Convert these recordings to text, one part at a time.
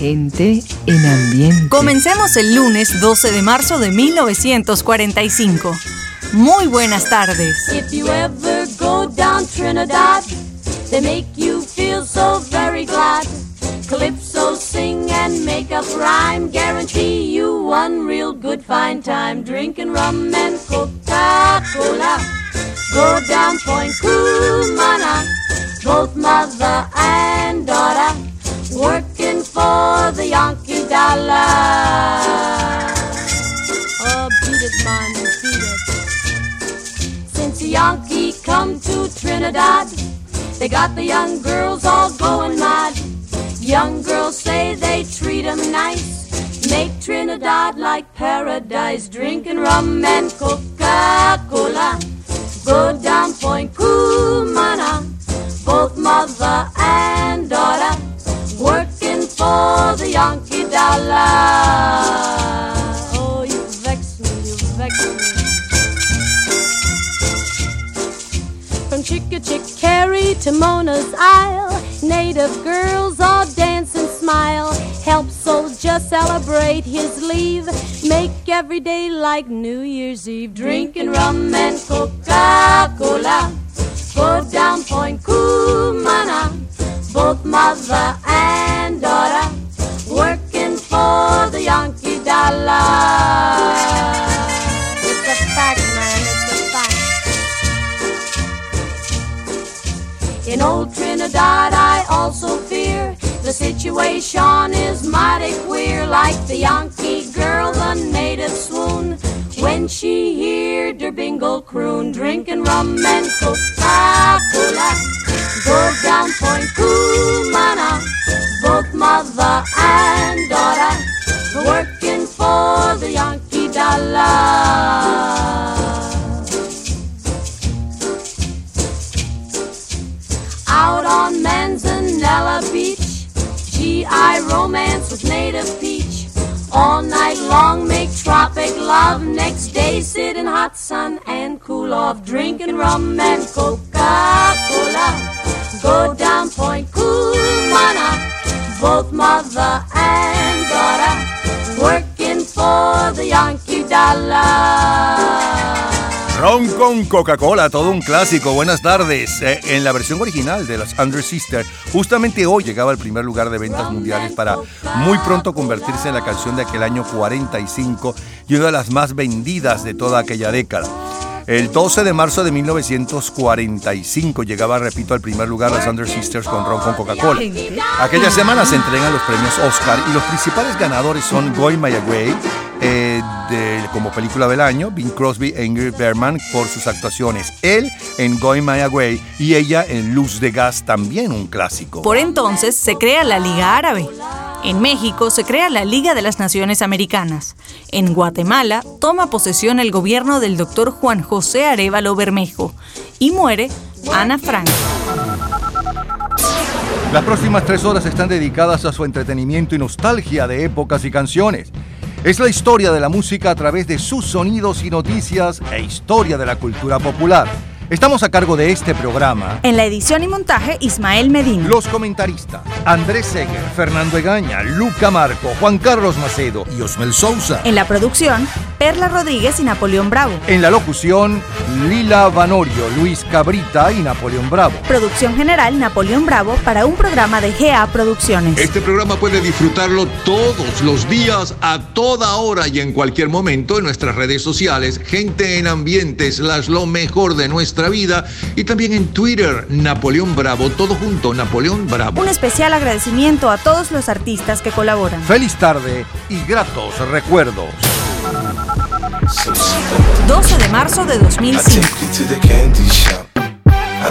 Gente en ambiente. Comencemos el lunes 12 de marzo de 1945. Muy buenas tardes. If you ever go down Trinidad, they make you feel so very glad. Calypso sing and make up rhyme, guarantee you one real good fine time. Drinking rum and Coca-Cola. Go down Point Cumana, both mother and daughter, working for the Yankee dollar. Oh, beat it, man, beat it. Since a Yankee come to Trinidad, they got the young girls all going mad. Young girls say they treat 'em nice. Make Trinidad like paradise, drinking rum and Coca-Cola. Go down Point Cumana, both mother Yankee dollar. Oh, you vex me, you vex me. From Chickachickarry to Mona's Isle, native girls all dance and smile. Help soldier celebrate his leave. Make every day like New Year's Eve. Drinking rum and Coca-Cola. Go down Point Cumana. Both mother and daughter for the Yankee dollar. It's a fact, man. It's a fact. In old Trinidad, I also fear the situation is mighty queer. Like the Yankee girl, the native swoon when she heard her bingle croon, drinking rum and Coca-Cola. Go down Point Cumana, both mother and daughter, working for the Yankee dollar. Out on Manzanella Beach, GI romance with native peach. All night long make tropic love. Next day sit in hot sun and cool off, drinking rum and Coca-Cola. Go down Point Cumana, both mother and daughter, working for the Yankee dollar. Ron con Coca-Cola, todo un clásico. Buenas tardes. Eh, en la versión original de las Under Sisters, justamente hoy llegaba al primer lugar de ventas mundiales para muy pronto convertirse en la canción de aquel año 45 y una de las más vendidas de toda aquella década. El 12 de marzo de 1945 llegaba, repito, al primer lugar las Under Sisters con Ron con Coca-Cola. Aquella semana se entregan los premios Oscar y los principales ganadores son My Way, eh, como película del año, Bing Crosby e Ingrid Bergman por sus actuaciones. Él en Going My Way y ella en Luz de Gas, también un clásico. Por entonces se crea la Liga Árabe. En México se crea la Liga de las Naciones Americanas. En Guatemala toma posesión el gobierno del doctor Juan José Arevalo Bermejo y muere Ana Frank. Las próximas tres horas están dedicadas a su entretenimiento y nostalgia de épocas y canciones. Es la historia de la música a través de sus sonidos y noticias e historia de la cultura popular. Estamos a cargo de este programa. En la edición y montaje, Ismael Medina. Los comentaristas, Andrés Seger, Fernando Egaña, Luca Marco, Juan Carlos Macedo y Osmel Sousa. En la producción, Perla Rodríguez y Napoleón Bravo. En la locución, Lila Vanorio, Luis Cabrita y Napoleón Bravo. Producción general, Napoleón Bravo para un programa de GA Producciones. Este programa puede disfrutarlo todos los días, a toda hora y en cualquier momento en nuestras redes sociales, gente en ambiente, slash lo mejor de nuestra vida, y también en Twitter, Napoleón Bravo, todo junto, Napoleón Bravo. Un especial agradecimiento a todos los artistas que colaboran. Feliz tarde y gratos recuerdos. 12 de marzo de I 2005. take you to the candy shop. I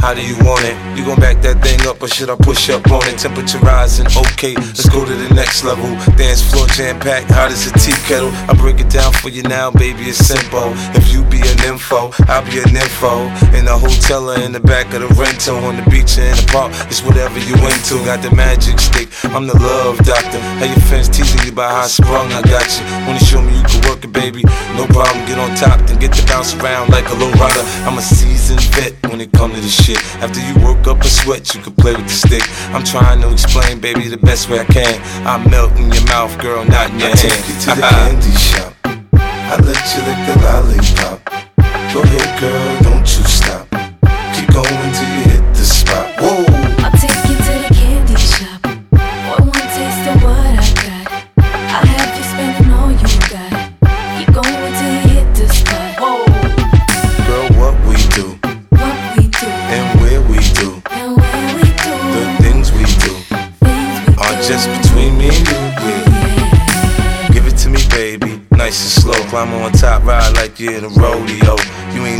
How do you want it? You gon' back that thing up or should I push up on it? Temperature rising, okay, let's go to the next level. Dance floor jam packed, hot as a tea kettle. I break it down for you now, baby, it's simple. If you be a info. I'll be an info. In a hotel or in the back of the rental. On the beach or in the park. It's whatever you into. Got the magic stick. I'm the love doctor. How your fans teasing you about how I sprung. I got you. Wanna show me you can work it, baby? No problem. Get on top. Then get to bounce around like a low rider. I'm a seasoned vet when it come to this shit. After you work up a sweat, you can play with the stick. I'm trying to explain, baby, the best way I can. I melt in your mouth, girl, not in your I hand. take you to the candy shop. I let you lick the lollipop. Go ahead, girl, don't you stop. Keep going till you hit the spot. Whoa. I'll take you to the candy shop. Boy, one taste of what I got. I'll have you spending all you got. Keep going till you hit the spot. Whoa, Girl, what we do what we do and where we do. and where we do The things we do things we are do. just between me and you. Yeah. Give it to me, baby. Nice and slow. Climb on top, ride like you're in a rodeo. You ain't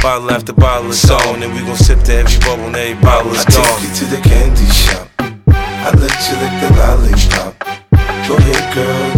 Bottle after bottle, it's on, and we gon' sip to every bubble and every bottle is I gone. take you to the candy shop. I let you lick the lollipop. Go ahead, girl,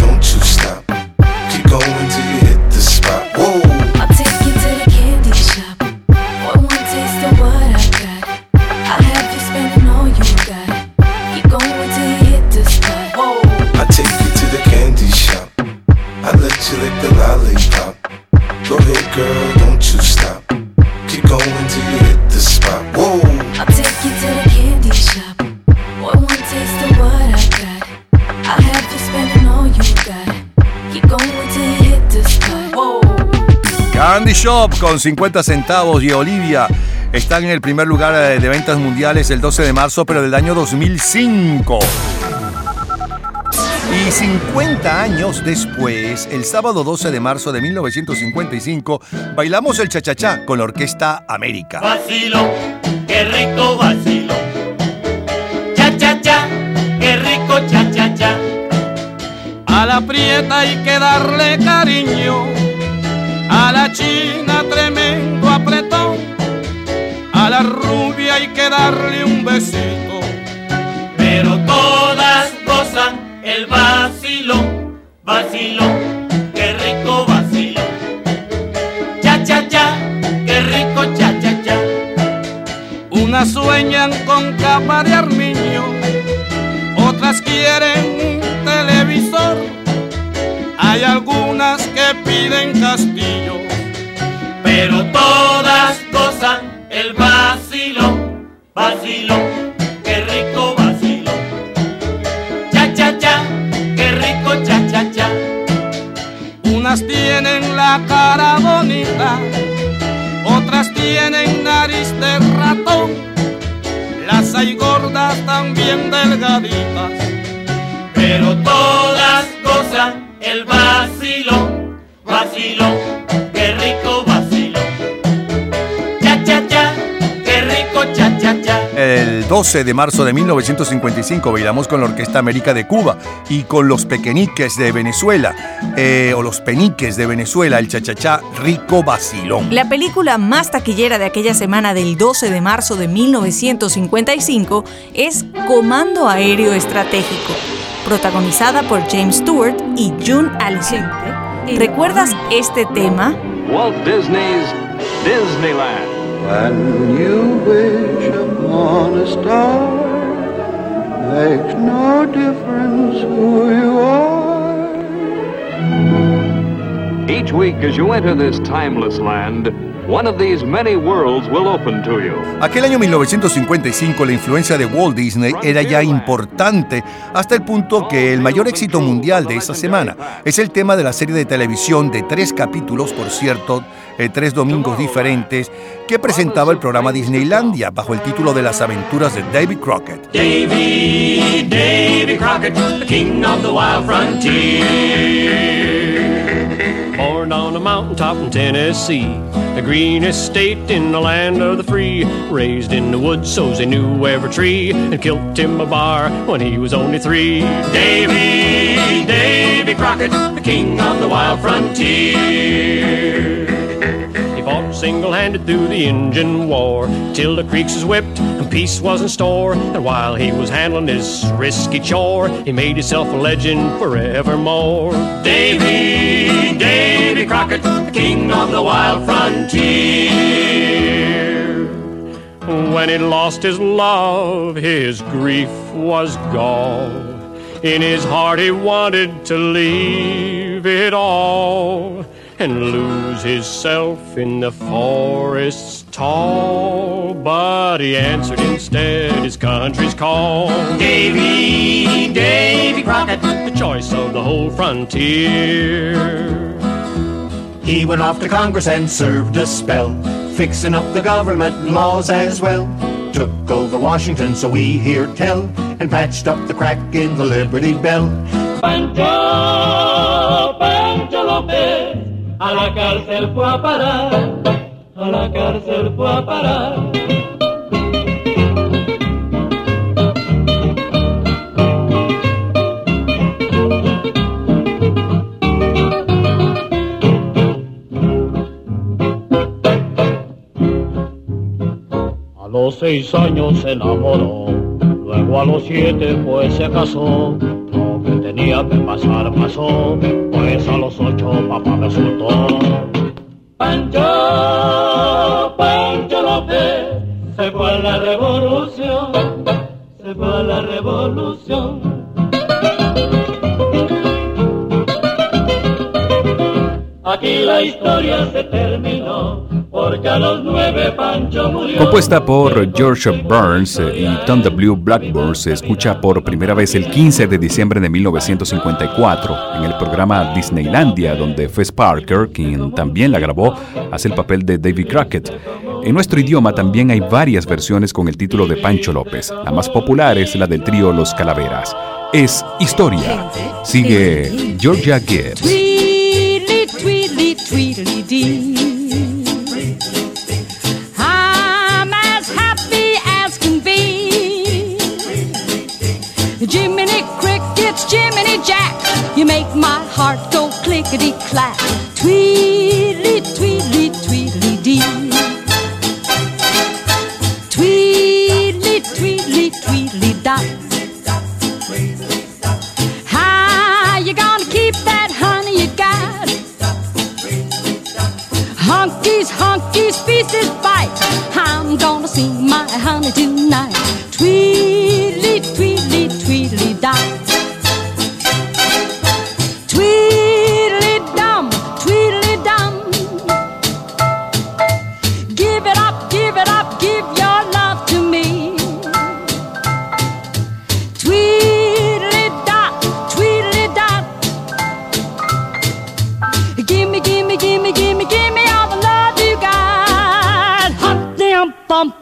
Shop con 50 centavos y Olivia están en el primer lugar eh, de ventas mundiales el 12 de marzo, pero del año 2005. Y 50 años después, el sábado 12 de marzo de 1955, bailamos el chachachá con la Orquesta América. Vacilo, qué rico vacilo. Cha cha qué rico cha cha. A la prieta hay que darle cariño, a la china tremendo apretón, a la rubia hay que darle un besito. Pero todas gozan el vacilo, vacilo, qué rico vacilo. Cha cha cha, qué rico cha cha cha. Unas sueñan con capa de armiño, otras quieren un televisor, hay algunas que piden castillo. Pero todas gozan el vacilo, vacilo, qué rico vacilo. Cha cha cha, qué rico cha cha cha. Unas tienen la cara bonita, otras tienen nariz de ratón. Las hay gordas también delgaditas. Pero todas gozan el vacilo, vacilo, qué rico vacilo. Cha cha cha, qué rico cha cha cha. El 12 de marzo de 1955 bailamos con la Orquesta América de Cuba y con los Pequeñiques de Venezuela, eh, o los Peniques de Venezuela, el chachachá Rico Basilón. La película más taquillera de aquella semana del 12 de marzo de 1955 es Comando Aéreo Estratégico, protagonizada por James Stewart y June Allison. ¿Recuerdas este tema? Walt Disney's Disneyland. When you wish upon a star, makes no difference who you are. Each week as you enter this timeless land, one of these many worlds will open to you. Aquel año 1955 la influencia de Walt Disney era ya importante hasta el punto que el mayor éxito mundial de esa semana es el tema de la serie de televisión de tres capítulos, por cierto, eh, tres domingos diferentes, que presentaba el programa Disneylandia bajo el título de Las aventuras de David Crockett. Davy, Davy Crockett, the king of the wild frontier. Born on a mountaintop in Tennessee, the greenest state in the land of the free. Raised in the woods so he knew every tree, and killed Tim a bar when he was only three. Davy, Davy Crockett, the king of the wild frontier. Fought single-handed through the Injun War till the creeks was whipped and peace was in store. And while he was handling his risky chore, he made himself a legend forevermore. Davy, Davy Crockett, the king of the wild frontier. When he lost his love, his grief was gall. In his heart, he wanted to leave it all and lose himself in the forests tall. But he answered instead his country's call. Davy, Davy Crockett, the choice of the whole frontier. He went off to Congress and served a spell, fixing up the government laws as well. Took over Washington, so we hear tell, and patched up the crack in the Liberty Bell. Pancho, Pancho López, a la cárcel fue a parar, a la cárcel fue a parar. A los seis años se enamoró, luego a los siete pues se casó. Tenía que pasar pasó, pues a los ocho papá resultó. Pancho, Pancho López, se fue a la revolución, se fue a la revolución. Aquí la historia se terminó, porque a los nueve Pancho murió. Compuesta por George Burns y Tom W. Blackburn, se escucha por primera vez el 15 de diciembre de 1954 en el programa Disneylandia, donde Fess Parker, quien también la grabó, hace el papel de David Crockett. En nuestro idioma también hay varias versiones con el título de Pancho López. La más popular es la del trío Los Calaveras. Es historia. Sigue Georgia Gibbs. Jack, you make my heart go clickety clack. Tweedly, tweedly, tweedly dee. Tweedly, tweedly, tweedly dot. How you gonna keep that honey you got? Honkies, honkies, pieces bite. I'm gonna see my honey tonight. Tweedly,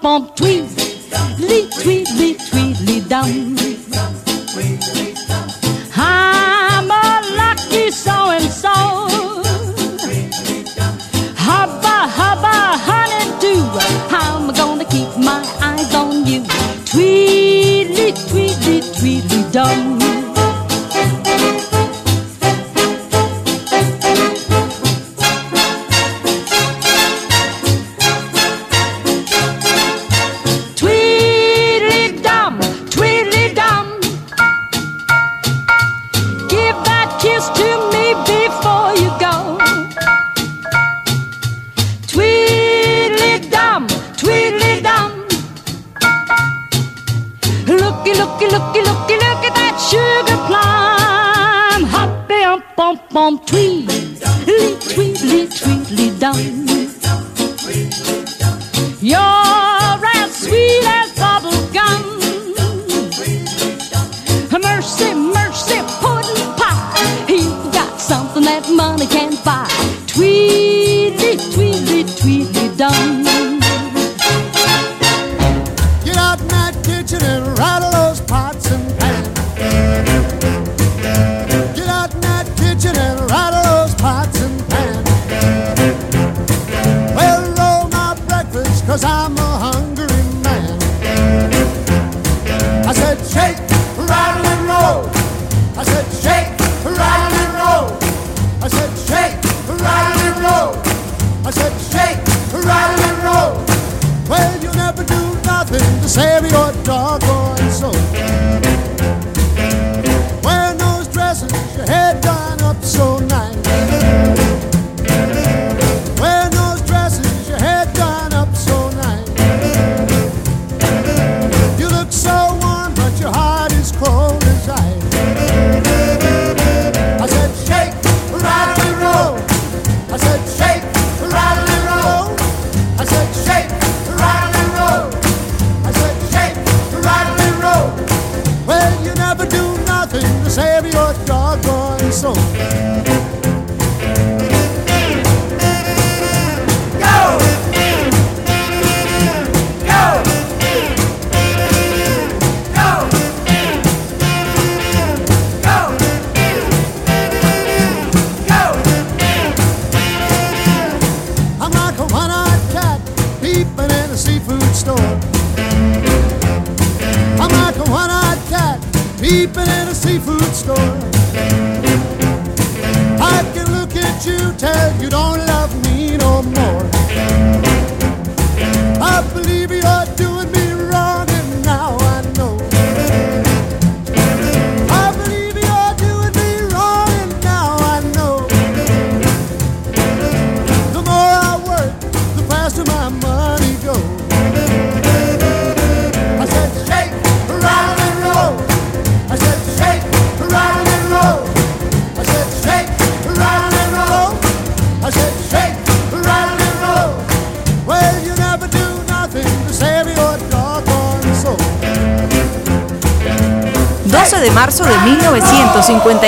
bump bump tweedly, tweedly, tweedly dum. I'm a lucky so and so. Hubba, hubba, honey do. I'm gonna keep my eyes on you. Tweedly, tweedly, tweedly dum.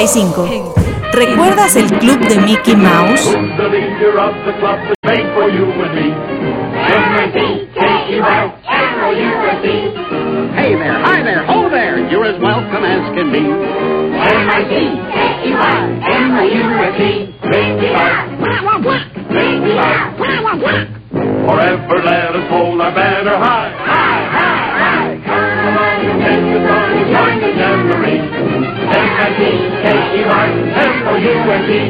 1955. ¿Recuerdas el club de Mickey Mouse?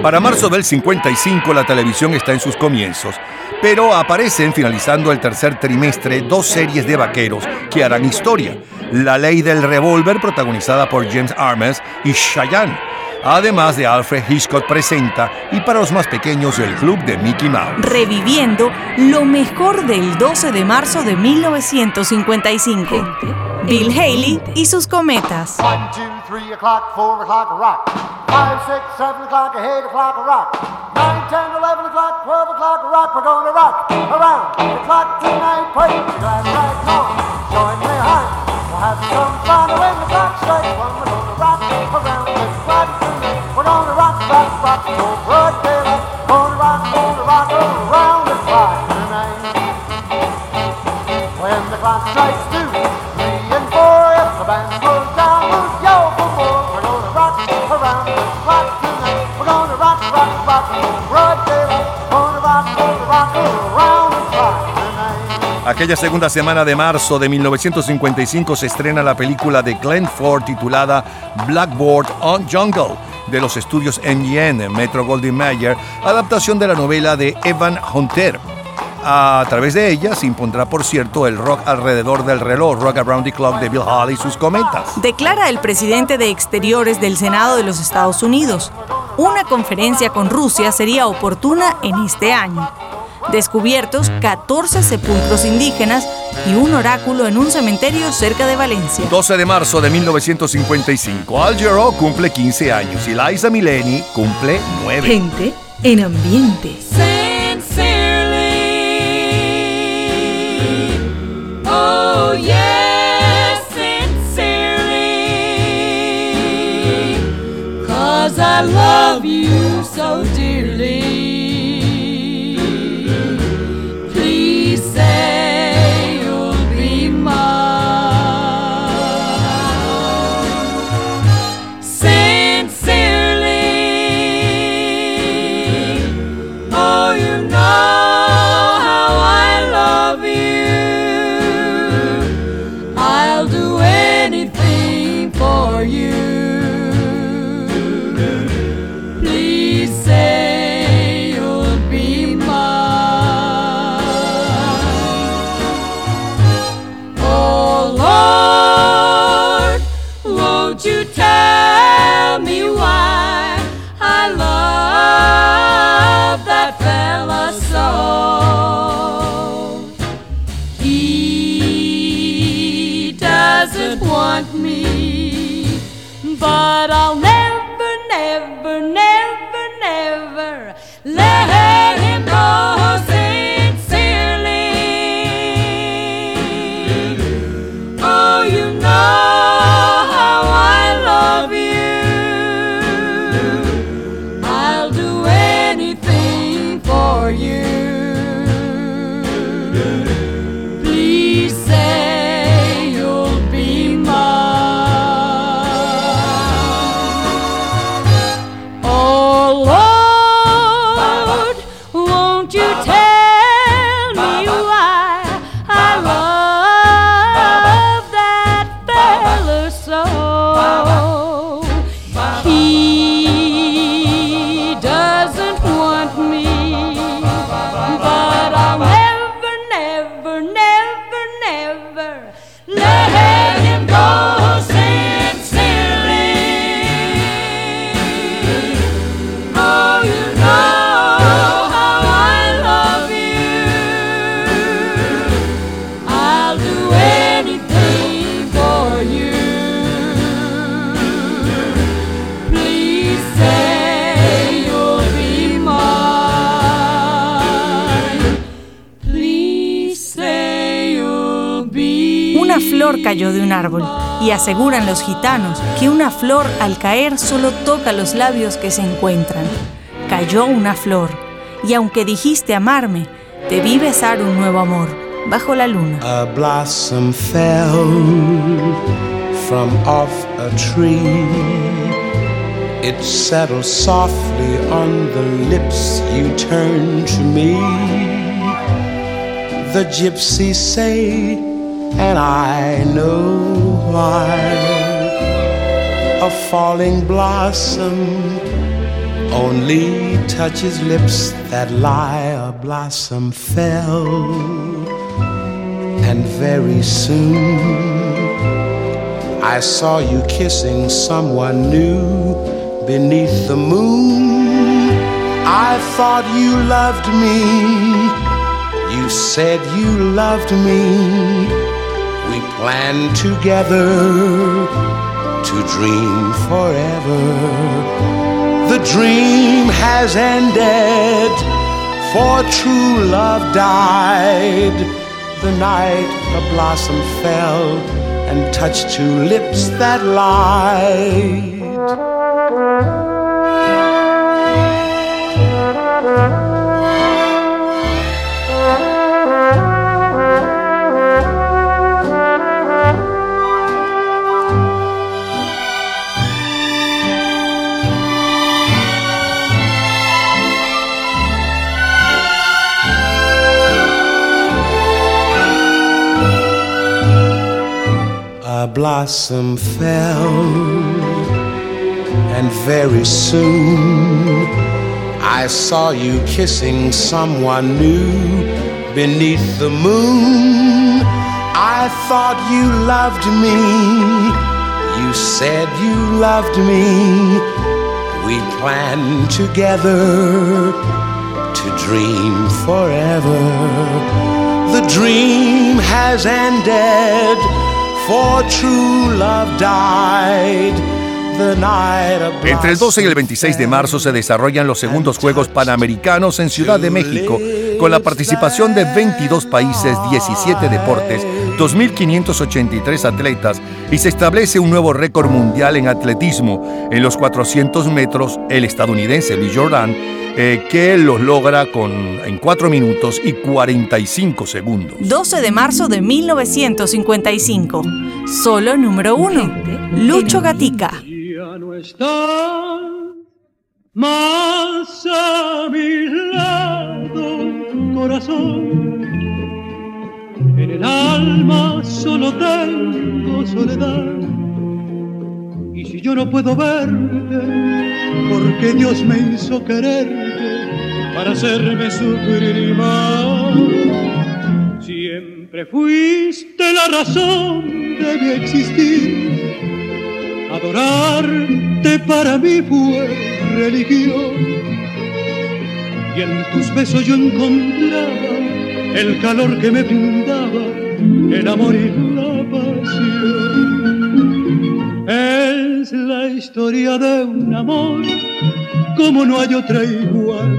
Para marzo del 55 la televisión está en sus comienzos, pero aparecen finalizando el tercer trimestre dos series de vaqueros que harán historia. La Ley del Revólver protagonizada por James Armes y Cheyenne, además de Alfred Hitchcock presenta y para los más pequeños el Club de Mickey Mouse. Reviviendo lo mejor del 12 de marzo de 1955. Bill Haley y sus cometas. One, two, three o'clock, four o'clock, a rock. Five, six, seven o'clock, eight o'clock, a rock. Nine, ten, eleven o'clock, twelve o'clock, rock. We're gonna rock around the clock tonight. Put your glass right on. Join me high. We'll have some fun when the clock strikes one. We're gonna rock around the clock tonight. We're gonna rock, rock, rock till broad daylight. Gonna rock, gonna rock around the clock tonight. When the clock strikes Aquella segunda semana de marzo de 1955 se estrena la película de Glenn Ford titulada Blackboard on Jungle de los estudios MGM, Metro Goldwyn Mayer, adaptación de la novela de Evan Hunter. A través de ella se impondrá, por cierto, el rock alrededor del reloj, Rock Around the Clock de Bill Haley y sus cometas. Declara el presidente de Exteriores del Senado de los Estados Unidos. Una conferencia con Rusia sería oportuna en este año. Descubiertos 14 sepulcros indígenas y un oráculo en un cementerio cerca de Valencia. 12 de marzo de 1955, Al Jarreau cumple 15 años y Liza Mileni cumple 9. Gente en ambiente. Oh, yes, sincerely. Cause I love you so dearly. Aseguran los gitanos que una flor al caer solo toca los labios que se encuentran. Cayó una flor y aunque dijiste amarme, te vi besar un nuevo amor bajo la luna. A blossom fell from off a tree. It settled softly on the lips you turned to me. The gypsies say, and I know why. A falling blossom only touches lips that lie. A blossom fell and very soon I saw you kissing someone new beneath the moon. I thought you loved me. You said you loved me. Planned together to dream forever. The dream has ended, for true love died the night a blossom fell and touched two lips that lied. Blossom fell, and very soon I saw you kissing someone new beneath the moon. I thought you loved me. You said you loved me. We planned together to dream forever. The dream has ended, for true love died. The night a Entre el 12 y el 26 de marzo se desarrollan los segundos Juegos Panamericanos en Ciudad de México, con la participación de 22 países, 17 deportes, 2.583 atletas y se establece un nuevo récord mundial en atletismo. En los 400 metros, el estadounidense Lee Jordan, eh, que los logra con, en 4 minutos y 45 segundos. 12 de marzo de 1955. Solo número uno. Lucho Gatica. Ya no estás más a mi lado, corazón. En el alma solo tengo soledad. Y si yo no puedo verte, porque Dios me hizo quererte para hacerme sufrir más. Siempre fuiste la razón de mi existir Adorarte para mí fue religión. Y en tus besos yo encontraba el calor que me brindaba el amor y la pasión. Es la historia de un amor como no hay otra igual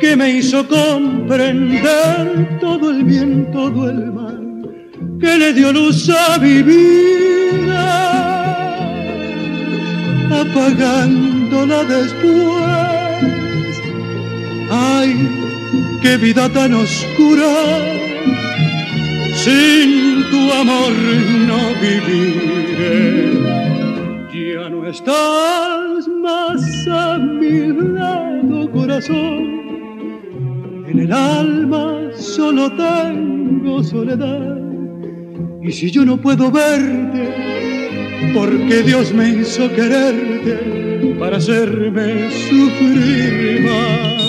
que me hizo comprender todo el bien, todo que le dio luz a mi vida, apagándola después. Ay, qué vida tan oscura, sin tu amor no viviré. Ya no estás más a mi lado, corazón en el alma solo tengo soledad. Y si yo no puedo verte, porque Dios me hizo quererte para hacerme sufrir más.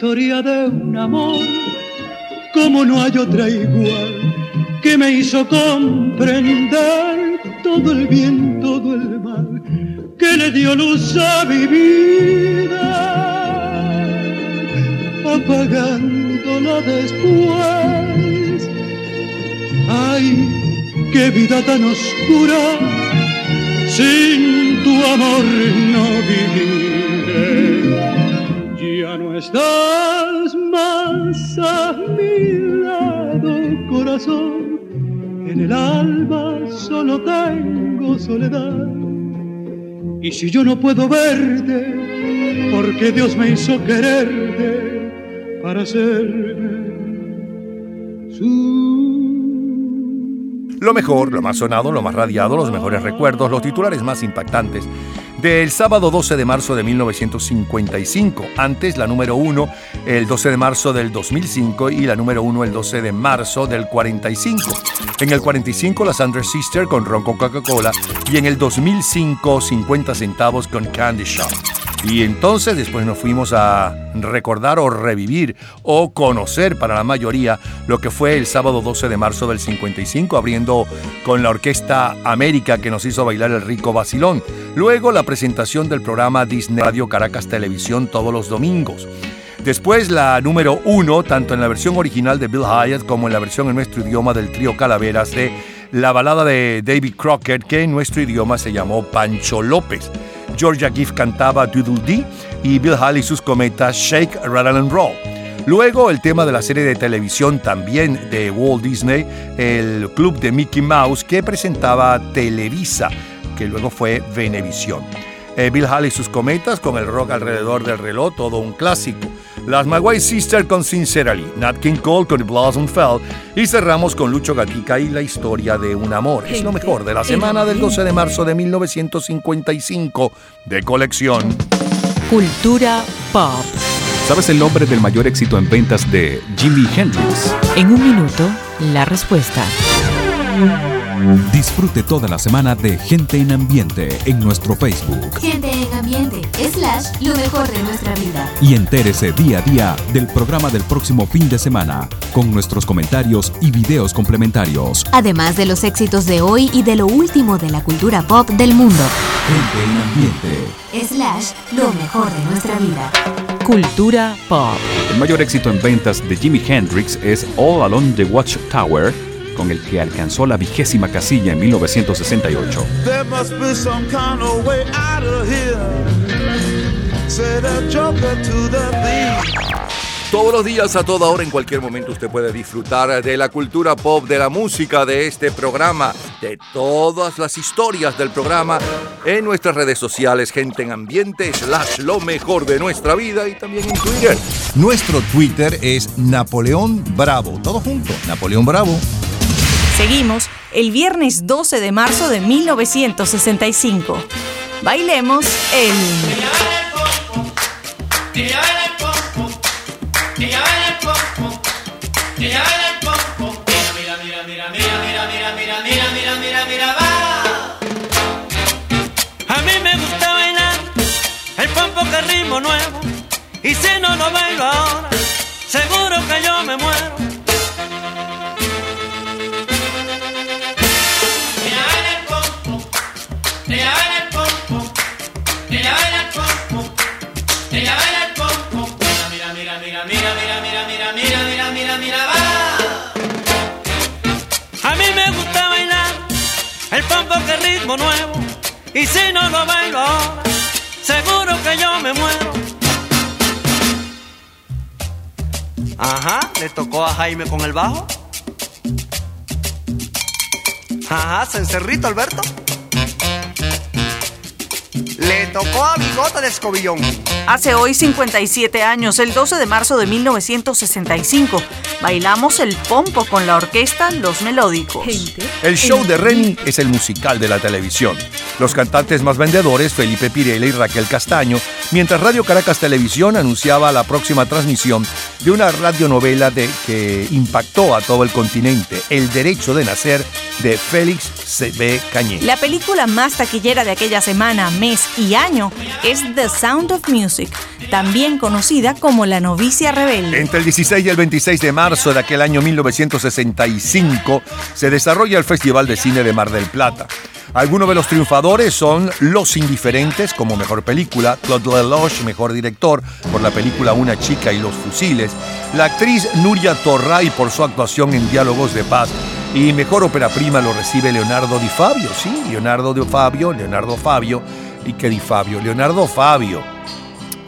Historia de un amor como no hay otra igual que me hizo comprender todo el bien, todo el mal que le dio luz a mi vida, apagándola después. Ay, qué vida tan oscura, sin tu amor no no estás más a mi lado, corazón. En el alma solo tengo soledad. Y si yo no puedo verte, porque Dios me hizo quererte para hacerme su Lo mejor, lo más sonado, lo más radiado, los mejores recuerdos, los titulares más impactantes del sábado 12 de marzo de 1955. Antes la número 1 el 12 de marzo del 2005 y la número 1 el 12 de marzo del 45. En el 45 la Sandra Sister con Ron con Coca-Cola y en el 2005 50 centavos con Candy Shop. Y entonces después nos fuimos a recordar o revivir o conocer para la mayoría lo que fue el sábado 12 de marzo del 55, abriendo con la Orquesta América que nos hizo bailar el rico vacilón. Luego la presentación del programa Disney Radio Caracas Televisión todos los domingos. Después la número uno, tanto en la versión original de Bill Hyatt como en la versión en nuestro idioma del trío Calaveras de la balada de David Crockett que en nuestro idioma se llamó Pancho López. Georgia Gift cantaba Doodle Dee y Bill Hall y sus cometas Shake, Rattle and Roll. Luego el tema de la serie de televisión también de Walt Disney, el club de Mickey Mouse que presentaba Televisa, que luego fue Venevisión. Eh, Bill Hall y sus cometas con el rock alrededor del reloj, todo un clásico. Las Maguire Sisters con Sincerely, Nat King Cole con Blossom Fell y cerramos con Lucho Gatica y la historia de un amor. Es lo mejor de la semana del 12 de marzo de 1955 de colección. Cultura pop. ¿Sabes el nombre del mayor éxito en ventas de Jimi Hendrix? En un minuto, la respuesta. Disfrute toda la semana de Gente en Ambiente en nuestro Facebook. Gente en ambiente, slash, lo mejor de nuestra vida. Y entérese día a día del programa del próximo fin de semana, con nuestros comentarios y videos complementarios. Además de los éxitos de hoy y de lo último de la cultura pop del mundo. Gente en Ambiente. Slash, lo mejor de nuestra vida. Cultura pop. El mayor éxito en ventas de Jimi Hendrix es All Along the Watchtower, con el que alcanzó la vigésima casilla en 1968. There must be some kind of way out of here. Said a joker to the thief. Todos los días, a toda hora, en cualquier momento, usted puede disfrutar de la cultura pop, de la música, de este programa, de todas las historias del programa en nuestras redes sociales, gente en ambiente, slash lo mejor de nuestra vida y también en Twitter. Nuestro Twitter es Napoleón Bravo. Todo junto, Napoleón Bravo. Seguimos el viernes 12 de marzo de 1965. Bailemos el... A mí me gusta bailar el pompo que ritmo nuevo y si no lo bailo ahora seguro que yo me muero nuevo. Y si no lo bailo ahora, seguro que yo me muero. Ajá, le tocó a Jaime con el bajo. Ajá, cencerrito Alberto. Le tocó a Bigota de Escobillón. Hace hoy 57 años, el 12 de marzo de 1965, bailamos el pompo con la orquesta Los Melódicos. El show de Reni es el musical de la televisión. Los cantantes más vendedores, Felipe Pirela y Raquel Castaño, mientras Radio Caracas Televisión anunciaba la próxima transmisión de una radionovela de, que impactó a todo el continente, El Derecho de Nacer, de Félix C.B. Cañé. La película más taquillera de aquella semana, mes y año es The Sound of Music, también conocida como La novicia rebelde. Entre el 16 y el 26 de marzo de aquel año 1965 se desarrolla el Festival de Cine de Mar del Plata. Algunos de los triunfadores son Los Indiferentes como mejor película, Claude Lelouch mejor director por la película Una chica y los fusiles, la actriz Nuria Torray por su actuación en Diálogos de Paz y mejor ópera prima lo recibe Leonardo Di Fabio, sí, Leonardo Di Fabio, Leonardo Fabio y que Di Fabio, Leonardo Fabio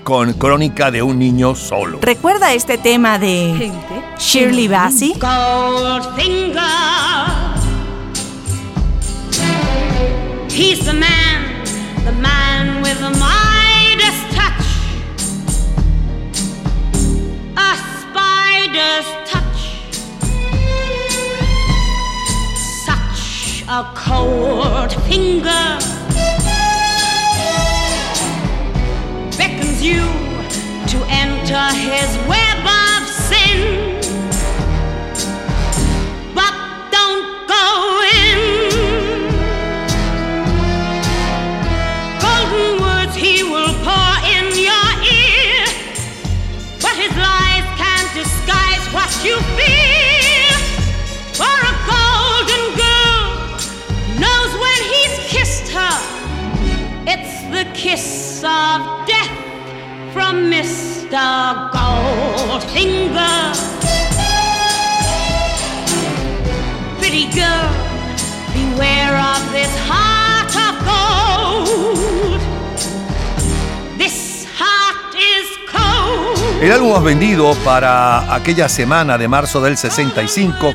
con Crónica de un niño solo. ¿Recuerda este tema de Shirley Bassey? He's the man, the man with the Midas touch. A spider's touch. Such a cold finger beckons you to enter his web of death from Mr. Goldfinger. Pretty girl, beware of this heart of gold. This heart is cold. El álbum más vendido para aquella semana de marzo del 65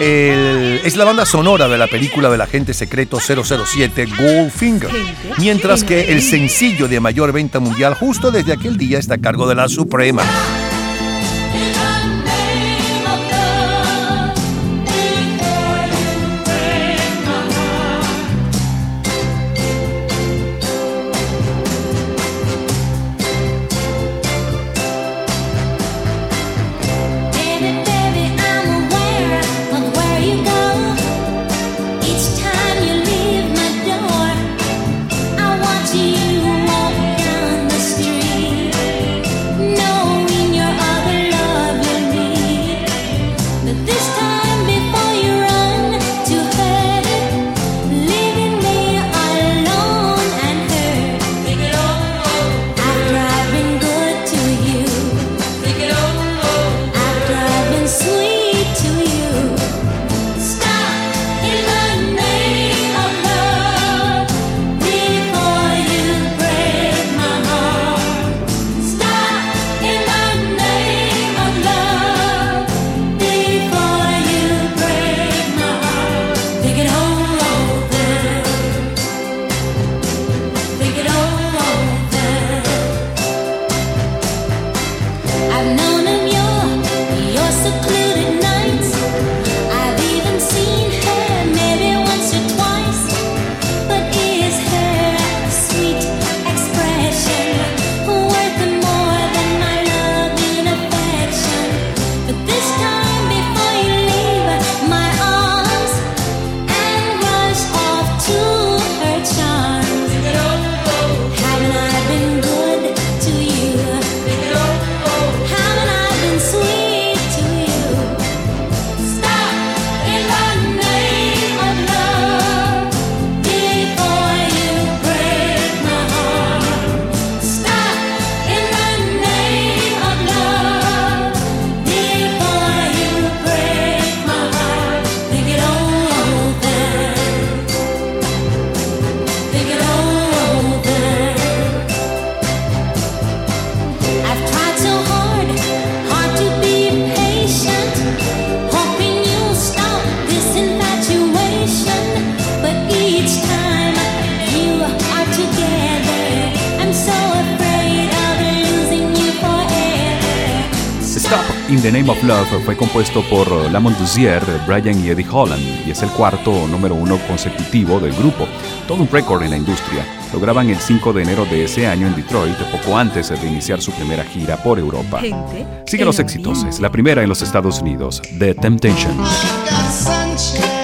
el- es la banda sonora de la película del agente secreto 007 Goldfinger, mientras que el sencillo de mayor venta mundial justo desde aquel día está a cargo de la Suprema. Brian y Eddie Holland, y es el cuarto número uno consecutivo del grupo, todo un récord en la industria. Lo graban el 5 de enero de ese año en Detroit, poco antes de iniciar su primera gira por Europa. Siguen los exitosos, la primera en los Estados Unidos, The Temptations.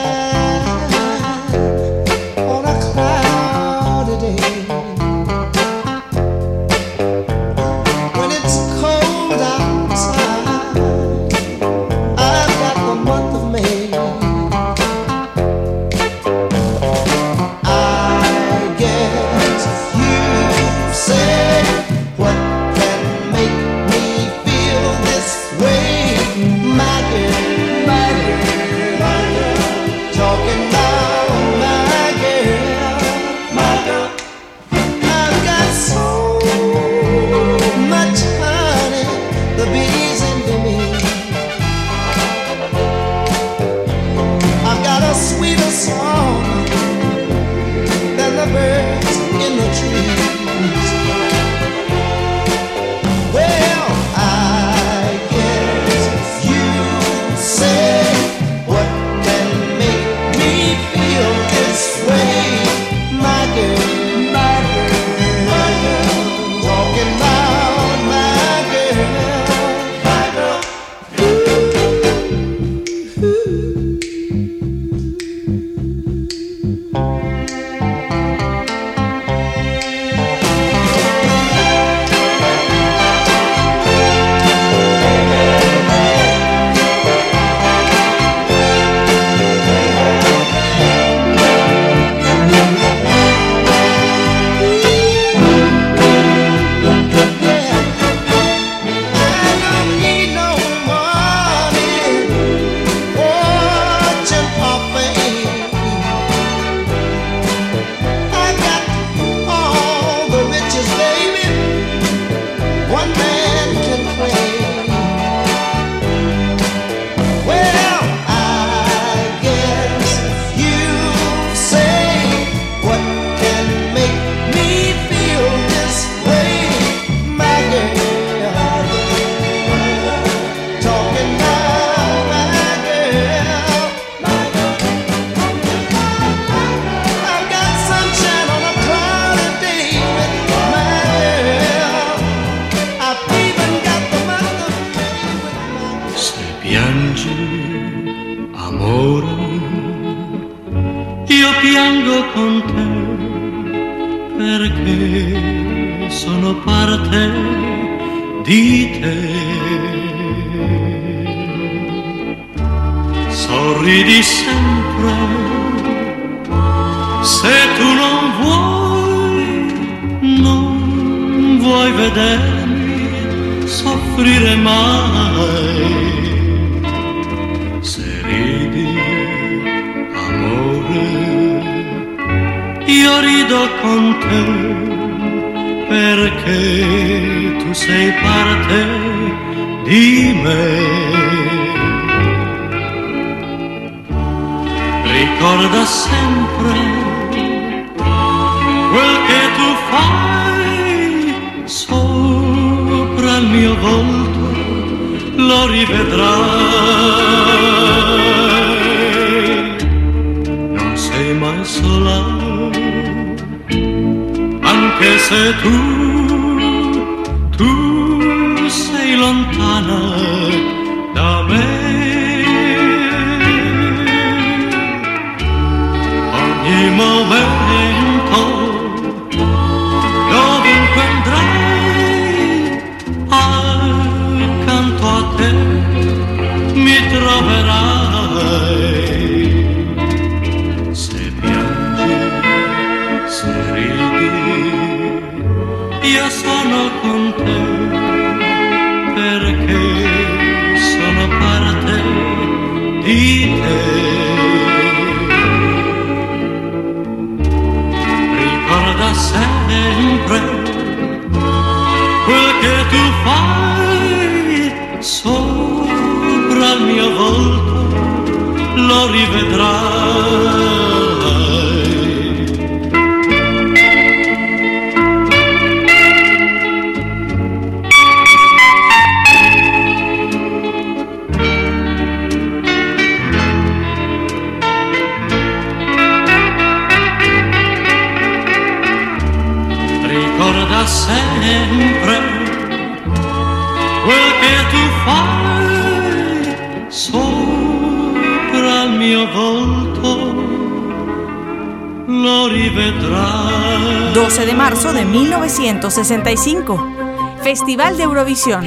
1965. Festival de Eurovisión.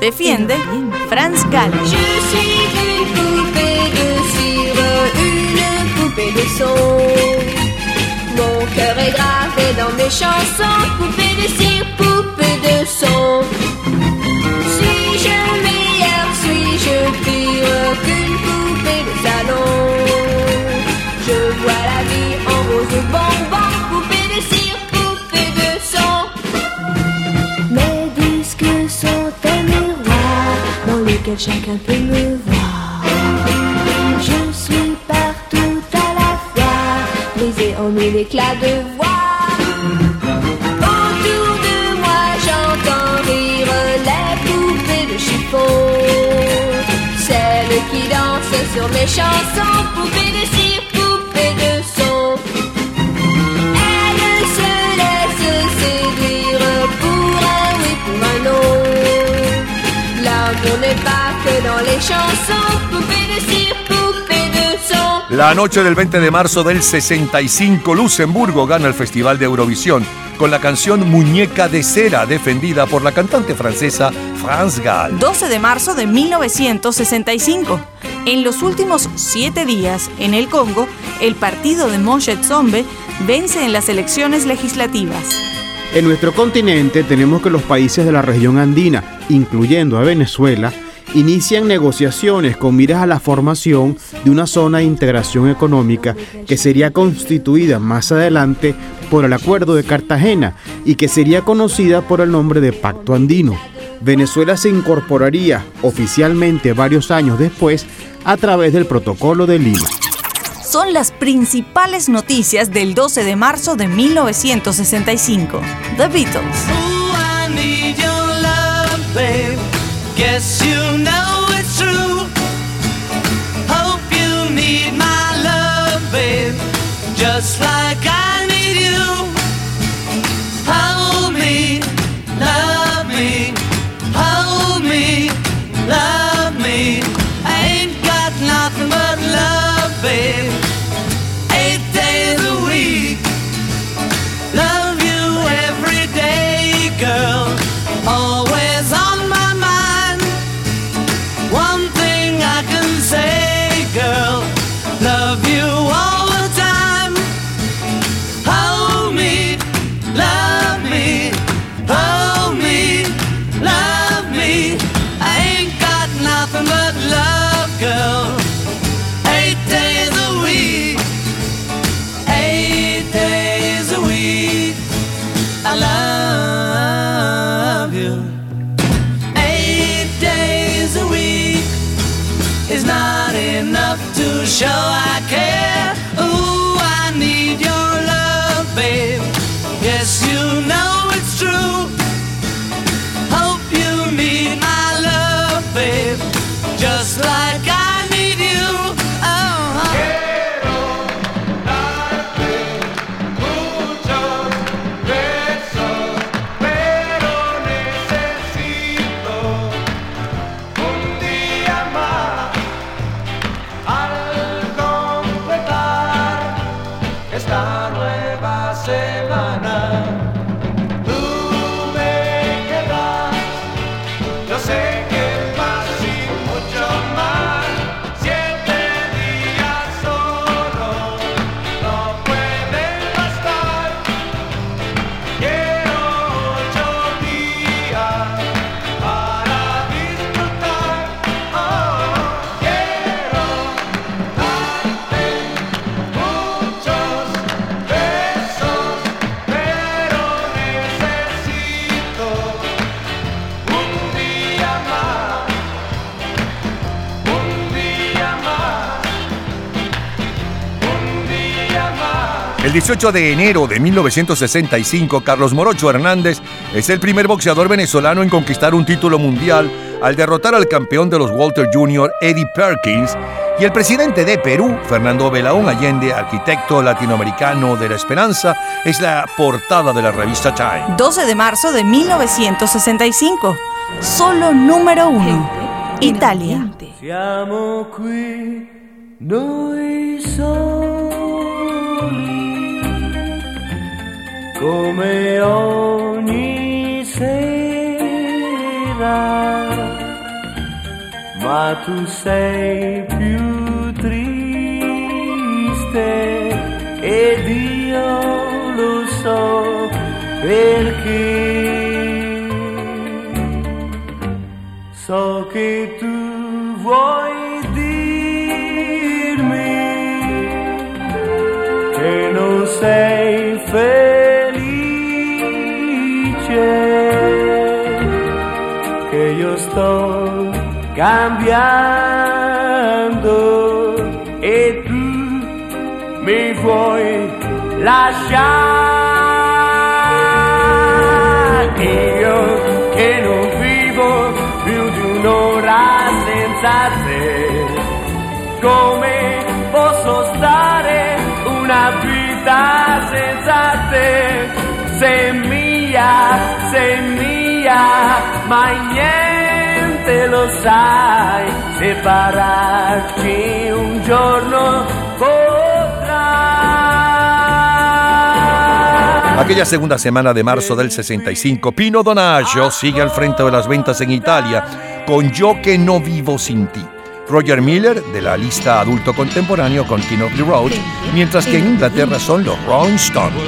Defiende Franz Gall. Je suis une poupée de cire, une poupée de son. Mon cœur est gravé dans mes chansons, poupée de cire, chacun peut me voir. Je suis partout à la fois, brisée en mille éclats de voix. Autour de moi, j'entends rire les poupées de chiffon. Celles qui dansent sur mes chansons, poupées de cire, La noche del 20 de marzo del 65, Luxemburgo gana el Festival de Eurovisión con la canción Muñeca de Cera, defendida por la cantante francesa France Gall. 12 de marzo de 1965. En los últimos siete días, en el Congo, el partido de Moshe Tsombe vence en las elecciones legislativas. En nuestro continente tenemos que los países de la región andina, incluyendo a Venezuela, inician negociaciones con miras a la formación de una zona de integración económica que sería constituida más adelante por el Acuerdo de Cartagena y que sería conocida por el nombre de Pacto Andino. Venezuela se incorporaría oficialmente varios años después a través del Protocolo de Lima. Son las principales noticias del 12 de marzo de 1965. The Beatles. Babe. Guess you know it's true. Hope you need my love, babe. Just like I El 18 de enero de 1965, Carlos Morocho Hernández es el primer boxeador venezolano en conquistar un título mundial al derrotar al campeón de los Walter Jr., Eddie Perkins, Y el presidente de Perú, Fernando Belaún Allende, arquitecto latinoamericano de la esperanza, es la portada de la revista Time. 12 de marzo de 1965. Solo número uno. Italia. Siamo qui noi come ogni sera, ma tu sei più triste ed io lo so perché. So che tu vuoi dirmi che non sei sto cambiando e tu mi vuoi lasciare. Io che non vivo più di un'ora senza te. Come posso stare una vita senza te? Sei mia, sei mia, ma niente lo sai. Separarci un giorno potrà. Aquella segunda semana de marzo del 65, Pino Donaggio sigue al frente de las ventas en Italia con Yo que no vivo sin ti. Roger Miller de la lista adulto contemporáneo con King of the Road, mientras que en Inglaterra son los Rolling Stones.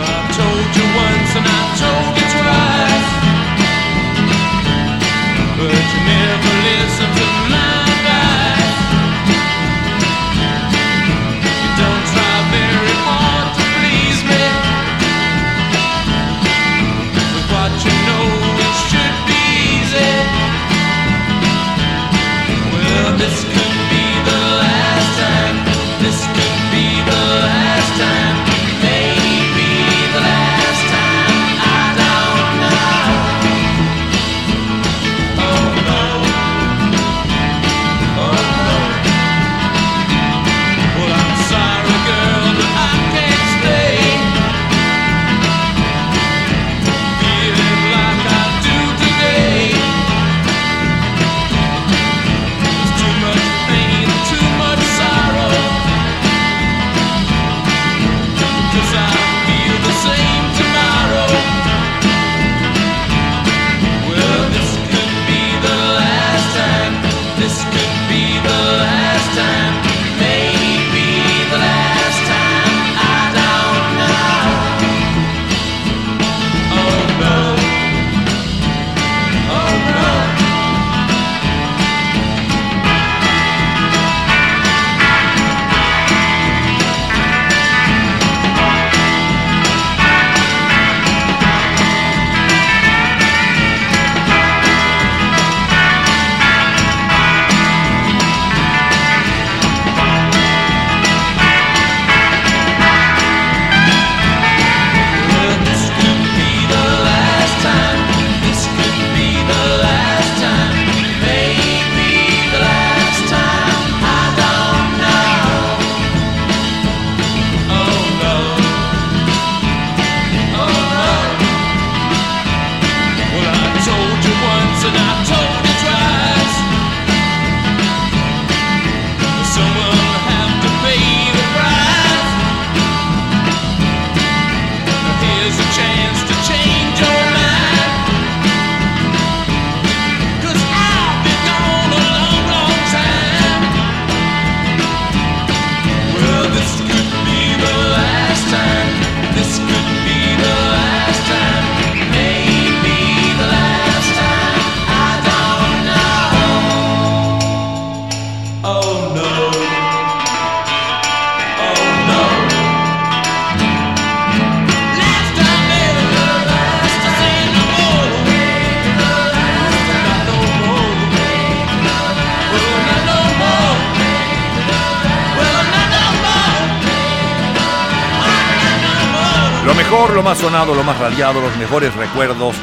Radiado, los mejores recuerdos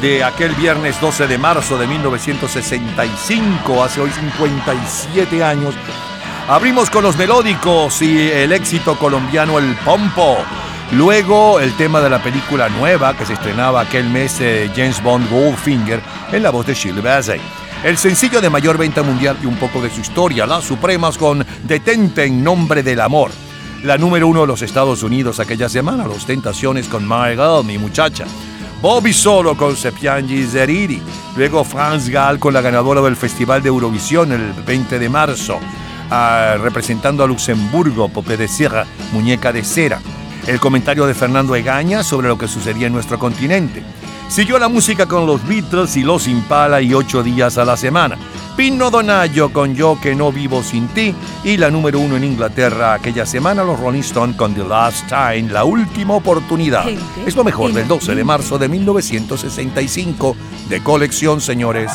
de aquel viernes 12 de marzo de 1965, hace hoy 57 años, Abrimos con los melódicos y el éxito colombiano El Pompo. Luego el tema de la película nueva que se estrenaba aquel mes de James Bond Goldfinger en la voz de Shirley Bassey. El sencillo de mayor venta mundial y un poco de su historia, Las Supremas con Detente en nombre del amor. La número uno de los Estados Unidos aquella semana, Los Tentaciones con My Girl, mi muchacha. Bobby Solo con Sepiangi Zeriri. Luego Franz Gall con la ganadora del Festival de Eurovisión el 20 de marzo, ah, representando a Luxemburgo, Popé de Sierra, Muñeca de Cera. El comentario de Fernando Egaña sobre lo que sucedía en nuestro continente. Siguió la música con los Beatles y los Impala y ocho días a la semana. Pino Donaggio con Yo que no vivo sin ti y la número uno en Inglaterra aquella semana los Rolling Stones con The Last Time, la última oportunidad. Es lo mejor del en 12 de marzo de 1965 de colección, señores.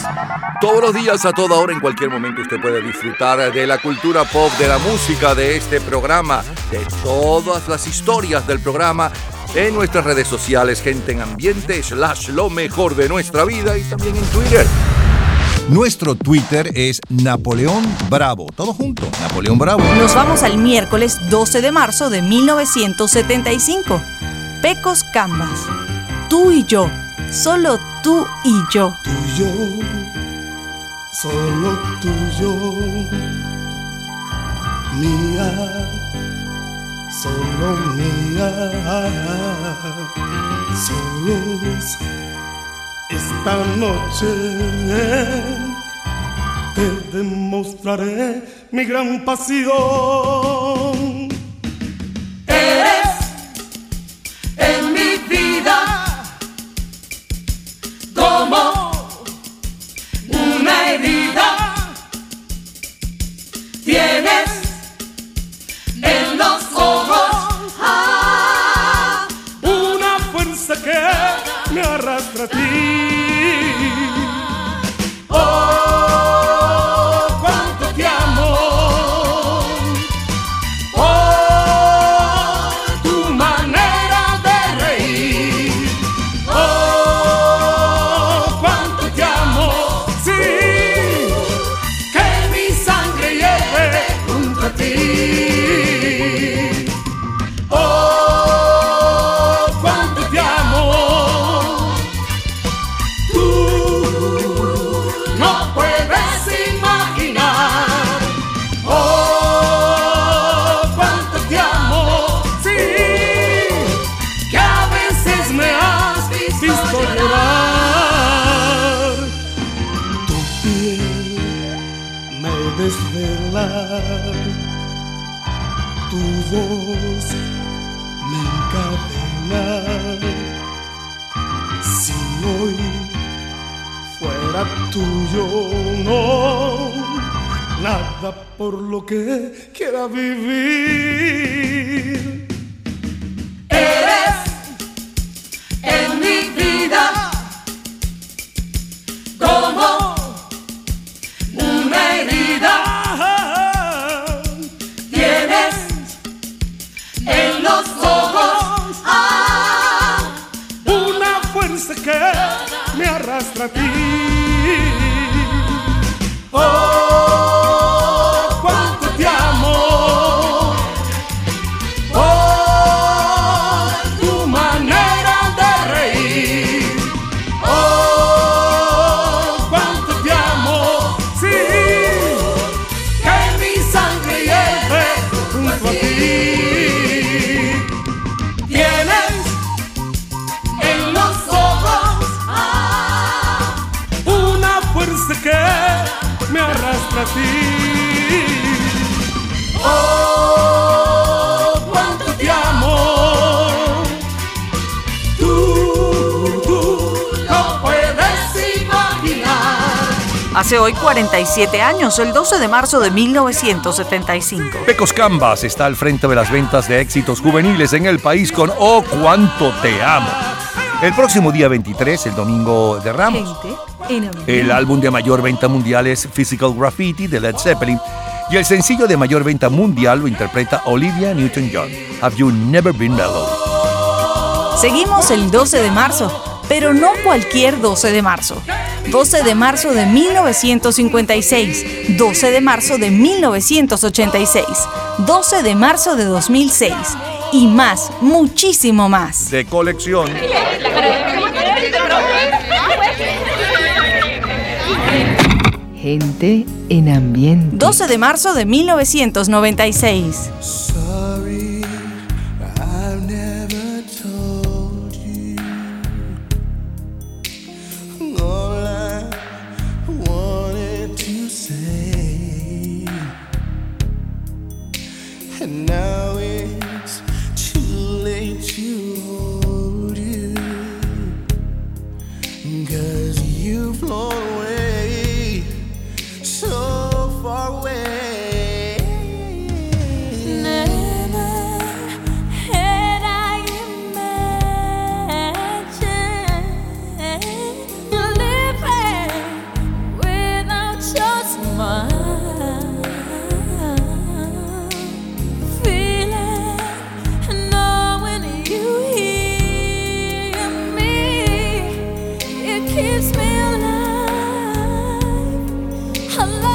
Todos los días, a toda hora, en cualquier momento, usted puede disfrutar de la cultura pop, de la música, de este programa, de todas las historias del programa en nuestras redes sociales, gente en ambiente, slash lo mejor de nuestra vida y también en Twitter. Nuestro Twitter es Napoleón Bravo. Todo junto, Napoleón Bravo. Nos vamos al miércoles 12 de marzo de 1975. Pecos Canvas. Tú y yo. Solo tú y yo. Tuyo, solo tuyo, mía, solo mía, solos esta noche te demostraré mi gran pasión. Voz me encadena. Si hoy fuera tuyo, no, nada por lo que quiera vivir. Eres en mi vida arrastra a ti. Oh, Hace hoy 47 años, el 12 de marzo de 1975. Pecos Canvas está al frente de las ventas de éxitos juveniles en el país con Oh, cuánto te amo. El próximo día 23, el domingo de Ramos, el álbum de mayor venta mundial es Physical Graffiti de Led Zeppelin y el sencillo de mayor venta mundial lo interpreta Olivia Newton-John, Have You Never Been Mellow. Seguimos el 12 de marzo, pero no cualquier 12 de marzo. 12 de marzo de 1956, 12 de marzo de 1986, 12 de marzo de 2006 y más, muchísimo más. De colección. Gente en ambiente. 12 de marzo de 1996. Hello.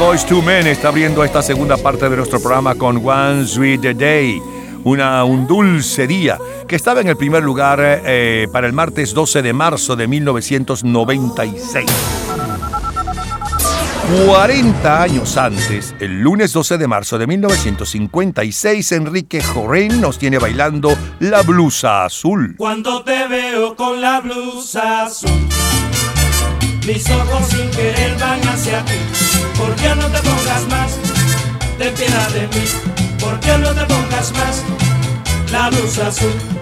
Boys to Men, está abriendo esta segunda parte de nuestro programa con One Sweet Day, una, un dulce día, que estaba en el primer lugar eh, para el martes 12 de marzo de 1996. 40 años antes, el lunes 12 de marzo de 1956, Enrique Jorén nos tiene bailando La Blusa Azul. Cuando te veo con la blusa azul, mis ojos sin querer van hacia ti. ¿Por qué no te pongas más? Ten piedad de mí. ¿Por qué no te pongas más? La blusa azul.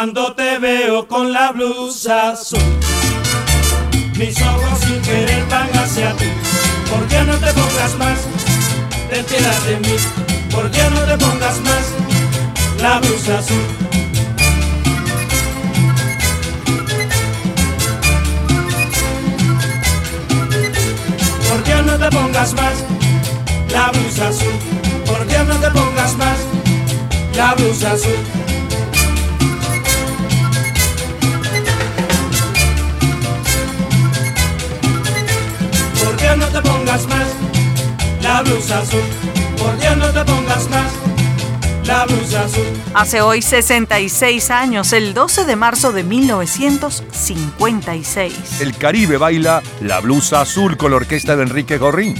Cuando te veo con la blusa azul, mis ojos sin querer van hacia ti. ¿Por qué no te pongas más? Ten piedad de mí. ¿Por qué no te pongas más la blusa azul? ¿Por qué no te pongas más la blusa azul? ¿Por qué no te pongas más la blusa azul? ¿Por qué no te pongas más la blusa azul? ¿Por no te pongas más la blusa azul? Hace hoy 66 años, el 12 de marzo de 1956. El Caribe baila la blusa azul con la orquesta de Enrique Gorrín.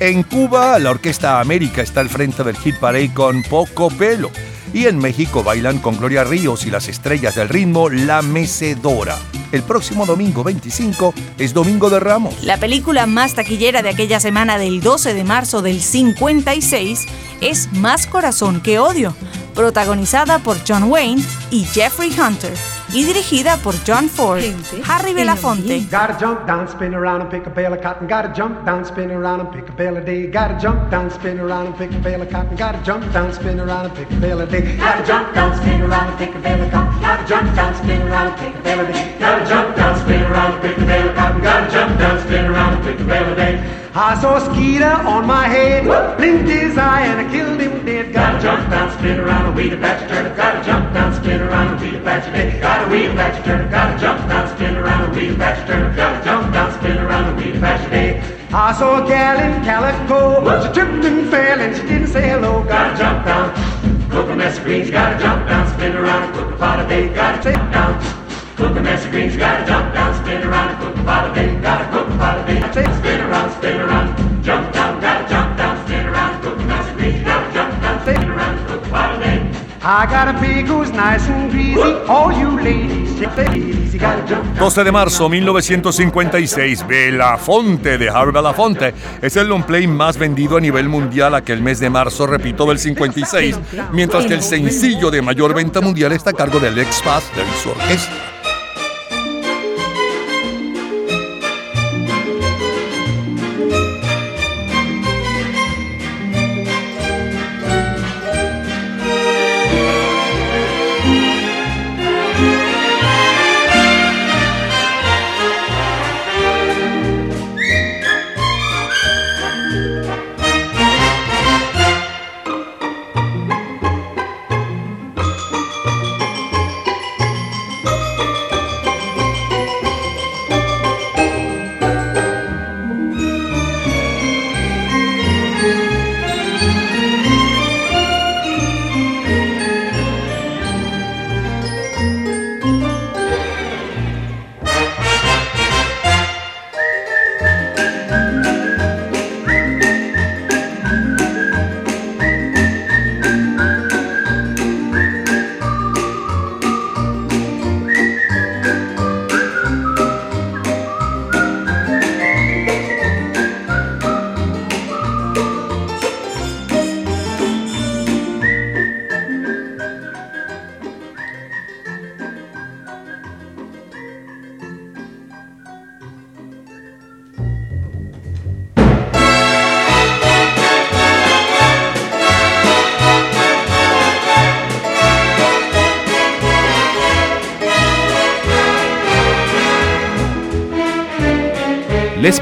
En Cuba, la Orquesta América está al frente del hit parade con Poco Pelo. Y en México bailan con Gloria Ríos y las estrellas del ritmo La Mecedora. El próximo domingo 25 es Domingo de Ramos. La película más taquillera de aquella semana del 12 de marzo del 56 es Más Corazón que Odio, protagonizada por John Wayne y Jeffrey Hunter y dirigida por John Ford, Harry Belafonte. Gotta jump down, spin around and pick a bale of cotton. Gotta jump down, spin around and pick a bale of day. Gotta jump down, spin around and pick a bale of cotton. Gotta jump down, spin around and pick a bale of day. Gotta jump down, spin around and pick a bale of cotton. Gotta jump down, spin around and pick a bale of day. Gotta jump down, spin around and pick a bale of cotton. Gotta jump down, spin around and pick a bale of day. I saw a skeeter on my head, blinked his eye and I killed him dead. Gotta jump down, spin around a patch of turnip. Gotta jump down, spin around a patch of day. Gotta weed a patch of turnip. Gotta jump down, spin around a patch of turnip. Gotta jump down, spin around a patch of day. I saw a gal in calico, she tripped and fell and she didn't say hello. Gotta jump down, cook a mess of greens. Gotta jump down, spin around cook a pot of day. Gotta jump down. Cook a mess of greens, gotta jump down, spin around, and cook a pot of day, gotta cook a pot of day. Spin around, spin around, jump down, gotta jump down, spin around, cook a mess of greens, gotta jump down, spin around, cook a pot of day. I got a pig who's nice and greasy, all you ladies, take it easy, gotta jump down. 12 de marzo 1956, Belafonte de Harry Belafonte es el long play más vendido a nivel mundial aquel mes de marzo, repito, del 56, mientras que el sencillo de mayor venta mundial está a cargo del ex Faster y su orquesta.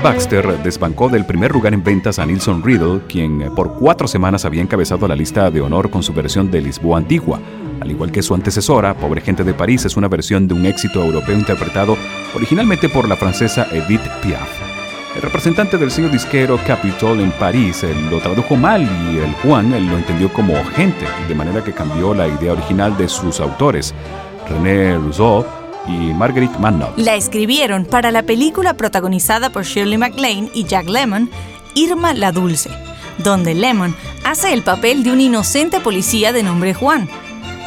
Baxter desbancó del primer lugar en ventas a Nilsson Riddle, quien eh, por cuatro semanas había encabezado la lista de honor con su versión de Lisboa Antigua. Al igual que su antecesora, Pobre Gente de París es una versión de un éxito europeo interpretado originalmente por la francesa Edith Piaf. El representante del sello disquero Capitol en París eh, lo tradujo mal y el Juan eh, lo entendió como gente, de manera que cambió la idea original de sus autores, René Rousseau y Marguerite Mannock. La escribieron para la película protagonizada por Shirley MacLaine y Jack Lemmon, Irma la Dulce, donde Lemmon hace el papel de un inocente policía de nombre Juan.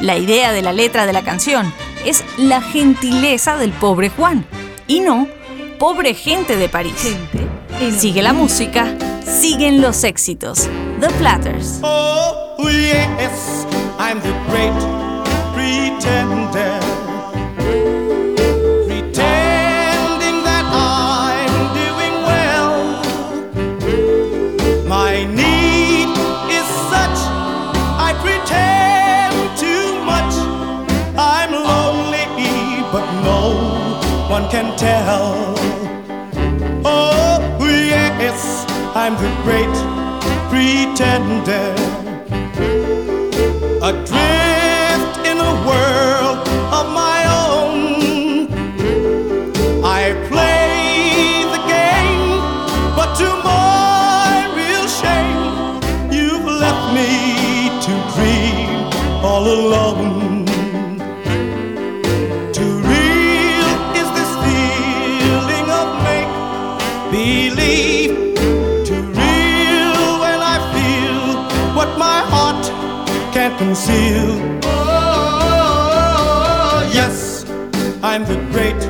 La idea de la letra de la canción es la gentileza del pobre Juan y no pobre gente de París. Sigue la música, siguen los éxitos. The Platters. Oh, yes, I'm the great pretender. And tell. Oh, yes, I'm the great pretender. Adrift conceal. Oh, yes, I'm the great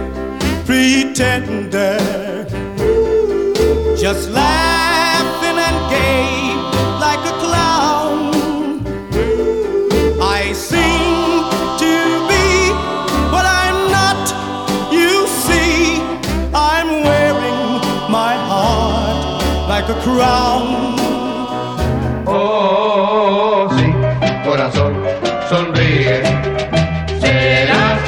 pretender. Just laughing and gay like a clown. I seem to be what I'm not. You see, I'm wearing my heart like a crown. Oh, corazón, sonríe. Serás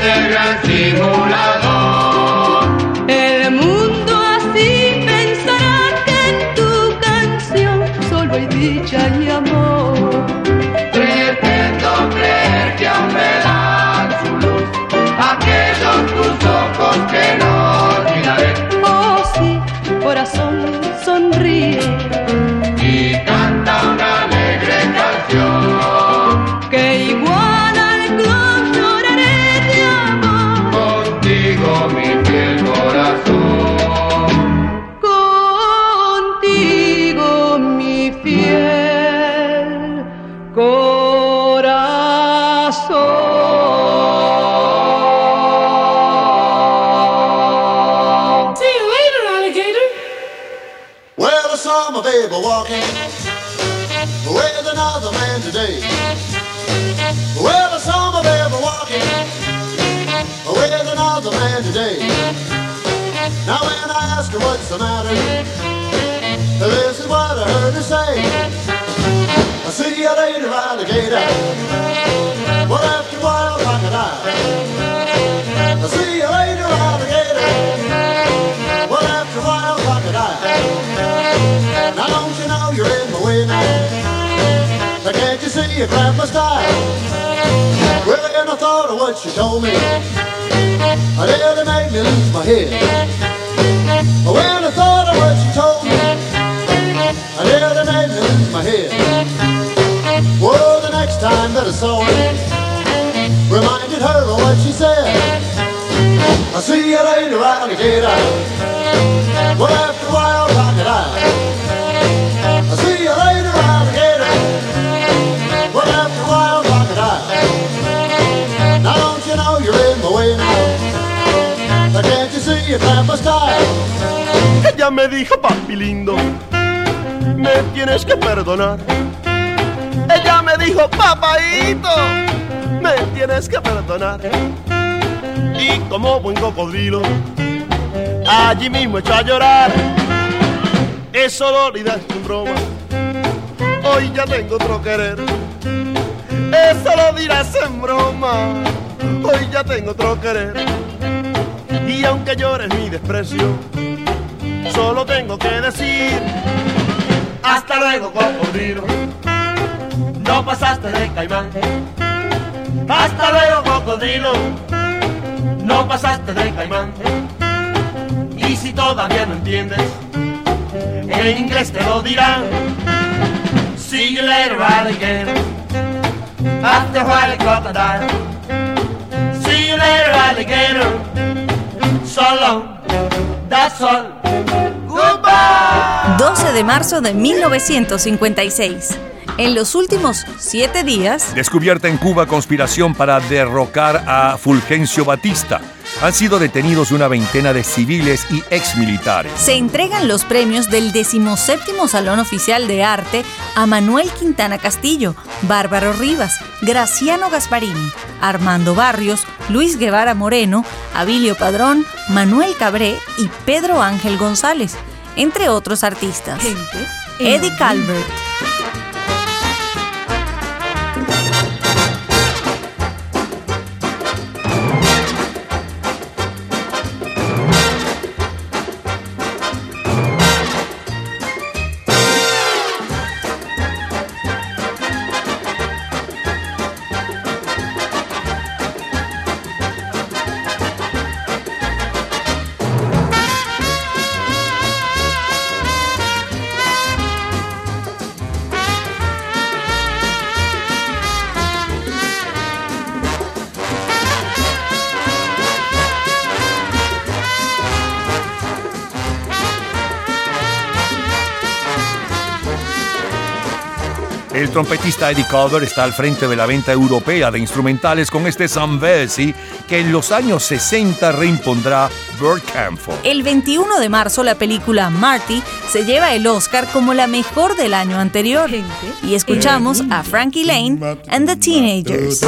Well, after a while, crocodile. I see you later, alligator. Well, after a while, crocodile. Now don't you know you're in my way now? Now can't you see you grab my style? Well, then I thought of what she told me. I nearly made me lose my head. When saw her, reminded her of what she said. I see you later, alligator. Well, after a while, crocodile. I see you later, alligator. Well, after a while, crocodile. Now don't you know you're in my way now? Now can't you see you grab my style? Ella me dijo, papi lindo, me tienes que perdonar. Ella me dijo, papaito, me tienes que perdonar. Y como buen cocodrilo, allí mismo echó a llorar. Eso lo olvidas en broma, hoy ya tengo otro querer. Eso lo dirás en broma, hoy ya tengo otro querer. Y aunque llores mi desprecio, solo tengo que decir hasta luego cocodrilo no pasaste de caimán. Hasta luego cocodrilo. No pasaste de caimán. Y si todavía no entiendes en inglés te lo dirán. See you later alligator after a while crocodile see you later alligator so long that's all goodbye. 12 de marzo de 1956. En los últimos siete días, Descubierta en Cuba conspiración para derrocar a Fulgencio Batista. Han sido detenidos una veintena de civiles y exmilitares. se entregan los premios del 17 Salón Oficial de Arte a Manuel Quintana Castillo, Bárbaro Rivas, Graciano Gasparini, Armando Barrios, Luis Guevara Moreno, Abilio Padrón, Manuel Cabré y Pedro Ángel González, entre otros artistas. Eddie Calvert. El trompetista Eddie Cover está al frente de la venta europea de instrumentales con este Sanversi que en los años 60 reimpondrá Burt Camford. El 21 de marzo la película Marty se lleva el Oscar como la mejor del año anterior y escuchamos a Frankie Lane and the Teenagers.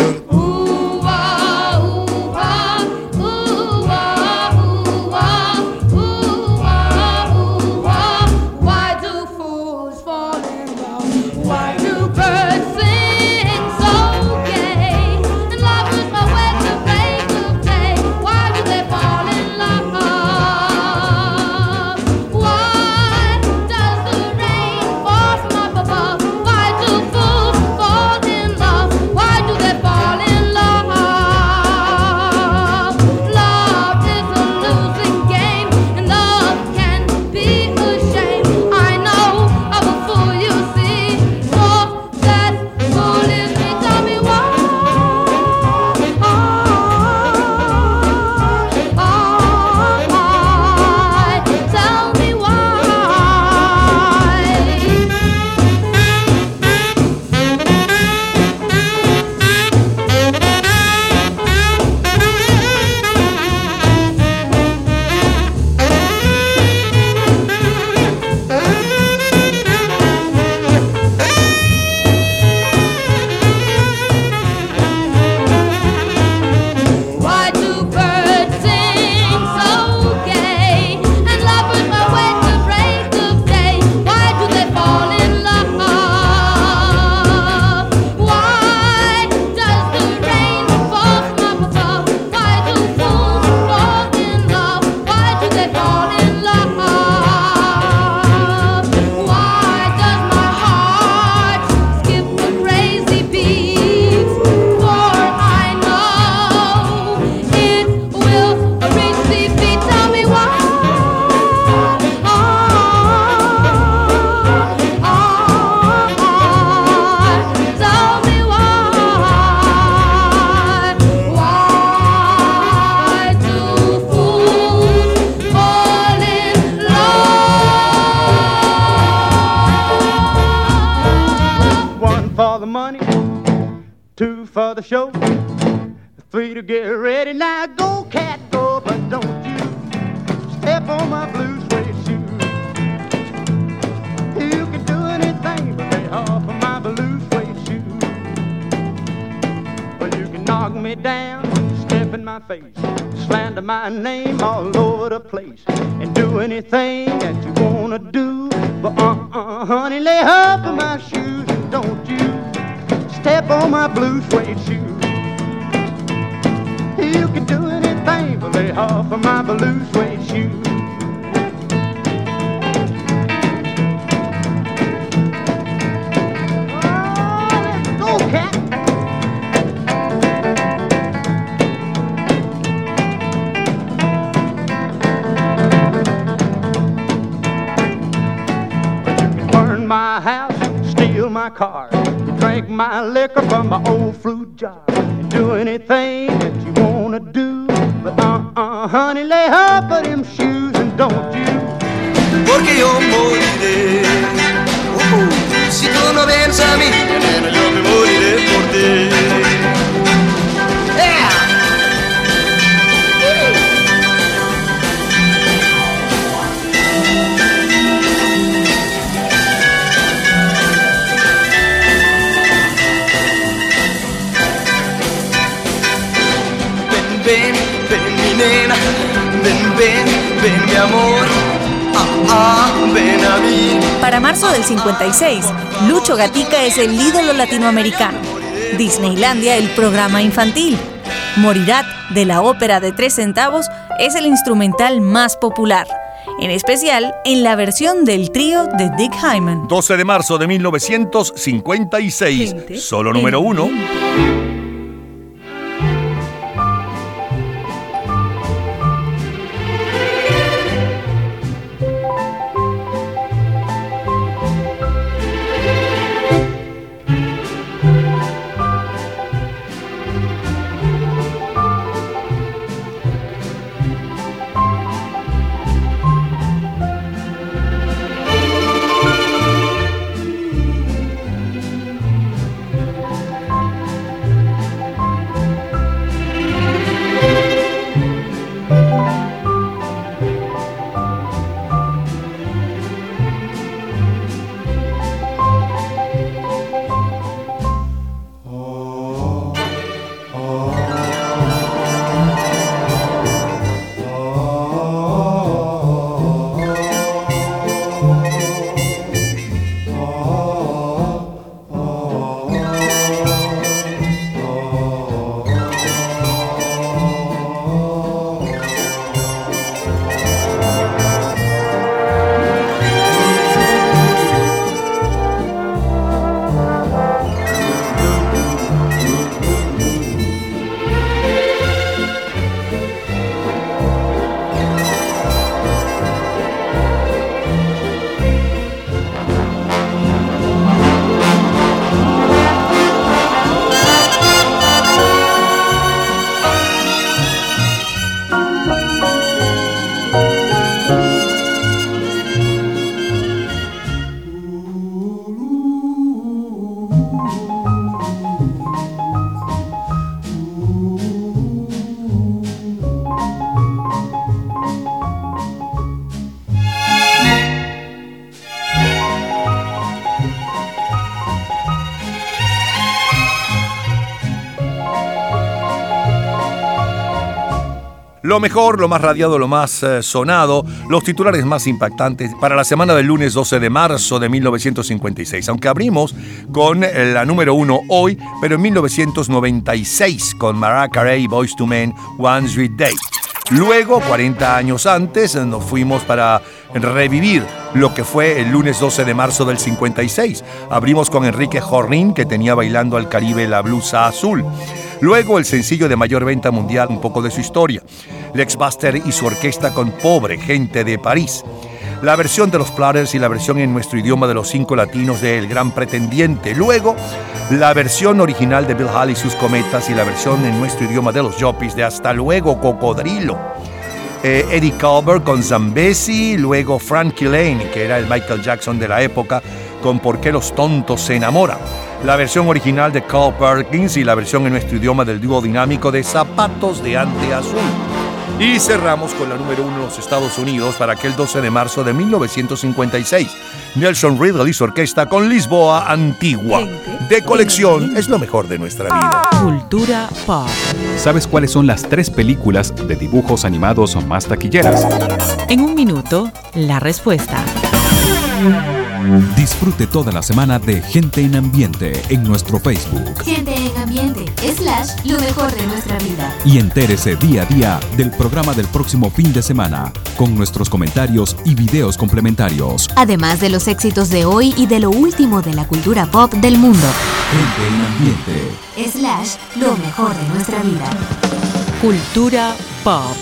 el ídolo latinoamericano. Disneylandia, el programa infantil. Morirat, de la ópera de tres centavos, es el instrumental más popular en especial en la versión del trío de Dick Hyman. 12 de marzo de 1956, solo número uno. Lo mejor, lo más radiado, lo más eh, sonado, los titulares más impactantes para la semana del lunes 12 de marzo de 1956. Aunque abrimos con eh, la número uno hoy, pero en 1996 con Mariah Carey, Boys to Men, One Sweet Day. Luego, 40 años antes, eh, nos fuimos para revivir lo que fue el lunes 12 de marzo del 56. Abrimos con Enrique Jorrín, que tenía bailando al Caribe la blusa azul. Luego el sencillo de mayor venta mundial, un poco de su historia. Lex Buster y su orquesta con Pobre Gente de París. La versión de los Platters y la versión en nuestro idioma de los cinco latinos de El Gran Pretendiente. Luego, la versión original de Bill Hall y sus cometas y la versión en nuestro idioma de los Joppies de Hasta luego, Cocodrilo. Eh, Eddie Calvert con Zambesi, luego Frankie Lane, que era el Michael Jackson de la época, con Por qué los tontos se enamoran. La versión original de Carl Perkins y la versión en nuestro idioma del dúo dinámico de Zapatos de Ante Azul. Y cerramos con la número uno en los Estados Unidos para aquel 12 de marzo de 1956. Nelson Riddle y su orquesta con Lisboa Antigua. De colección es lo mejor de nuestra vida. Cultura pop. ¿Sabes cuáles son las tres películas de dibujos animados más taquilleras? En un minuto, la respuesta. Disfrute toda la semana de Gente en Ambiente en nuestro Facebook. Gente en ambiente, slash, lo mejor de nuestra vida. Y entérese día a día del programa del próximo fin de semana, con nuestros comentarios y videos complementarios. Además de los éxitos de hoy y de lo último de la cultura pop del mundo. Gente en Ambiente. Slash, lo mejor de nuestra vida. Cultura pop.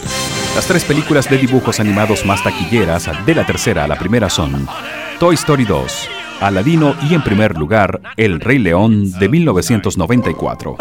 Las tres películas de dibujos animados más taquilleras, de la tercera a la primera, son Toy Story 2, Aladino y en primer lugar, El Rey León de 1994.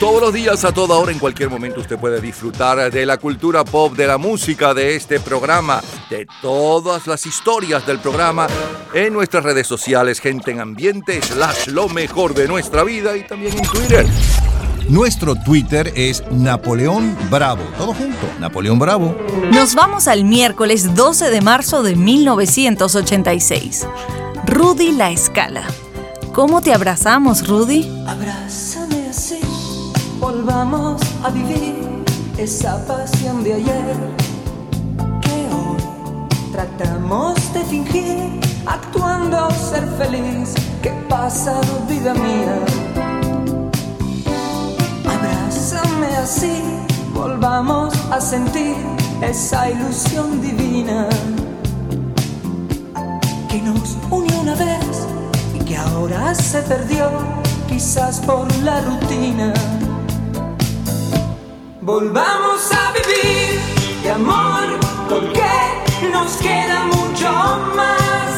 Todos los días, a toda hora, en cualquier momento, usted puede disfrutar de la cultura pop, de la música, de este programa, de todas las historias del programa en nuestras redes sociales, gente en ambiente, slash lo mejor de nuestra vida y también en Twitter. Nuestro Twitter es Napoleón Bravo. Todo junto, Napoleón Bravo. Nos vamos al miércoles 12 de marzo de 1986. Rudy La Escala. ¿Cómo te abrazamos, Rudy? Así, volvamos a vivir esa pasión de ayer que hoy tratamos de fingir, actuando ser feliz. ¿Qué pasa, vida mía? Abrázame así, volvamos a sentir esa ilusión divina que nos unió una vez y que ahora se perdió, quizás por la rutina. Volvamos a vivir de amor, porque nos queda mucho más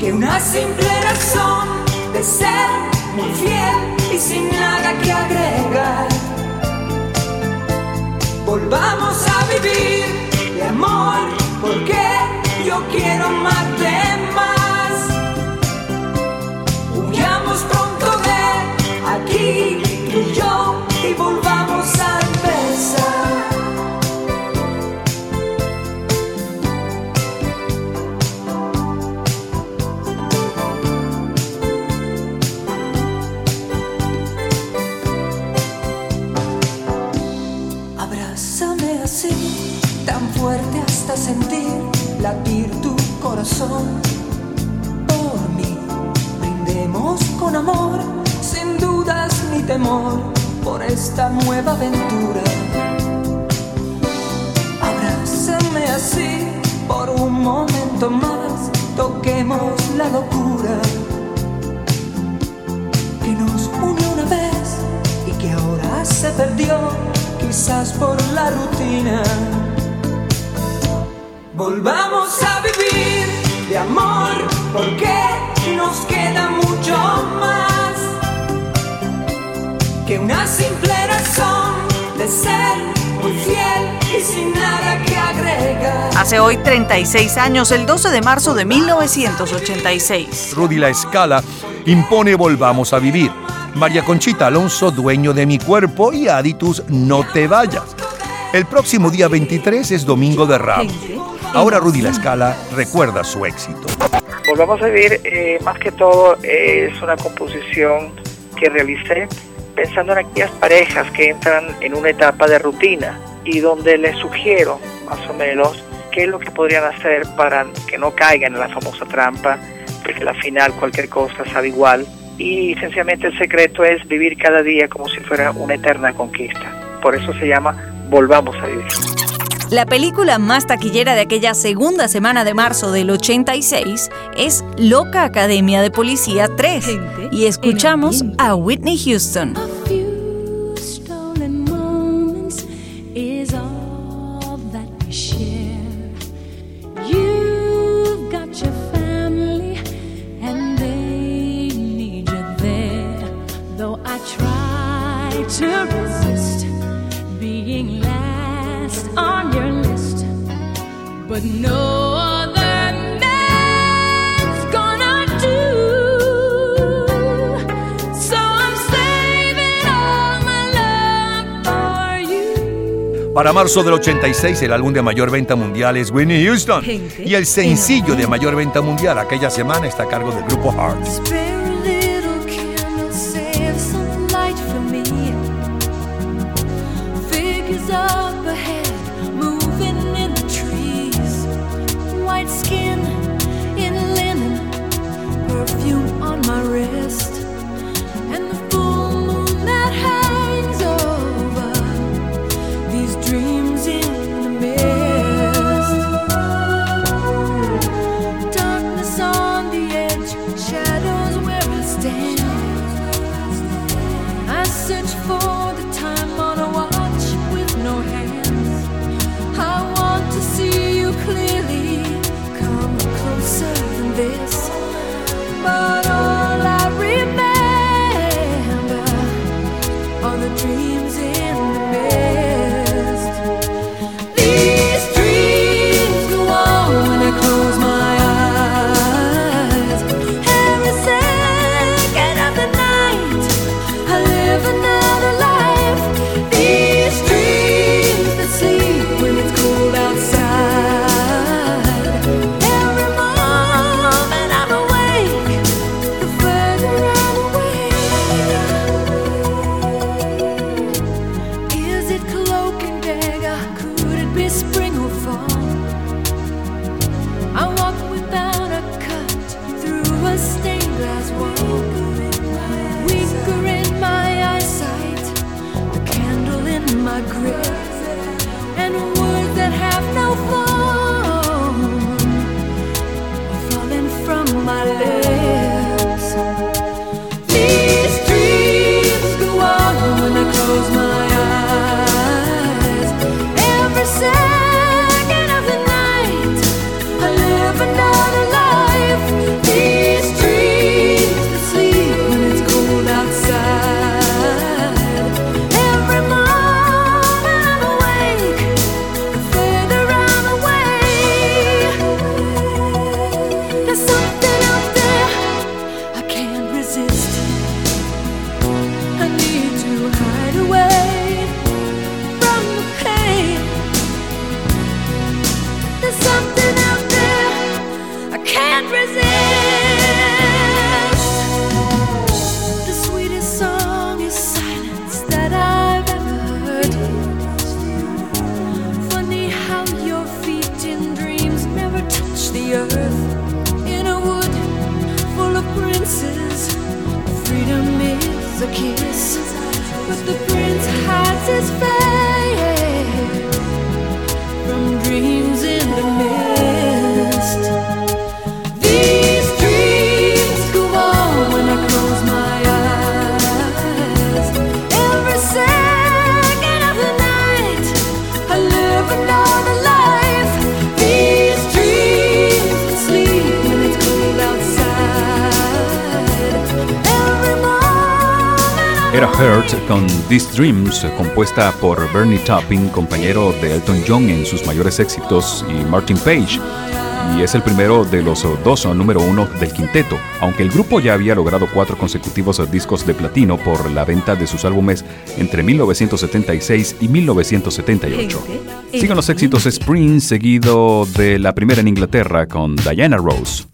que una simple razón de ser muy fiel y sin nada que agregar. Volvamos a vivir de amor, porque yo quiero más. Fuerte hasta sentir latir tu corazón. Por mí, brindemos con amor, sin dudas ni temor, por esta nueva aventura. Abrázame así, por un momento más, toquemos la locura que nos unió una vez y que ahora se perdió, quizás por la rutina. Volvamos a vivir de amor, porque nos queda mucho más que una simple razón de ser muy fiel y sin nada que agregar. Hace hoy 36 años, el 12 de marzo de 1986. Rudy La Escala impone Volvamos a Vivir. María Conchita Alonso, Dueño de mi Cuerpo y Aditus, No te vayas. El próximo día 23 es Domingo de Ramos. Ahora Rudy La Escala recuerda su éxito. Volvamos a vivir, eh, más que todo, es una composición que realicé pensando en aquellas parejas que entran en una etapa de rutina y donde les sugiero, más o menos, qué es lo que podrían hacer para que no caigan en la famosa trampa, porque al final cualquier cosa sabe igual. Y sencillamente el secreto es vivir cada día como si fuera una eterna conquista. Por eso se llama Volvamos a vivir. La película más taquillera de aquella segunda semana de marzo del 86 es Loca Academia de Policía 3 y escuchamos a Whitney Houston. stolen but no other man's gonna do. So I'm saving all my love for you. Para marzo del 86, el álbum de mayor venta mundial es Whitney Houston. Y el sencillo de mayor venta mundial aquella semana está a cargo del grupo Heart. Era Hurt con These Dreams, compuesta por Bernie Taupin, compañero de Elton John en sus mayores éxitos, y Martin Page. Y es el primero de los dos número uno del quinteto. Aunque el grupo ya había logrado cuatro consecutivos discos de platino por la venta de sus álbumes entre 1976 y 1978. Siguen los éxitos Spring, seguido de la primera en Inglaterra con Diana Rose.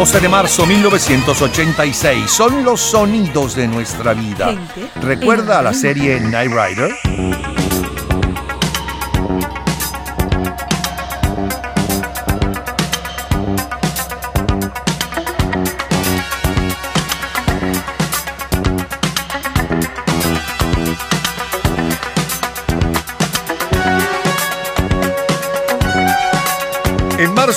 12 de marzo 1986. Son los sonidos de nuestra vida. ¿Recuerda la serie Night Rider?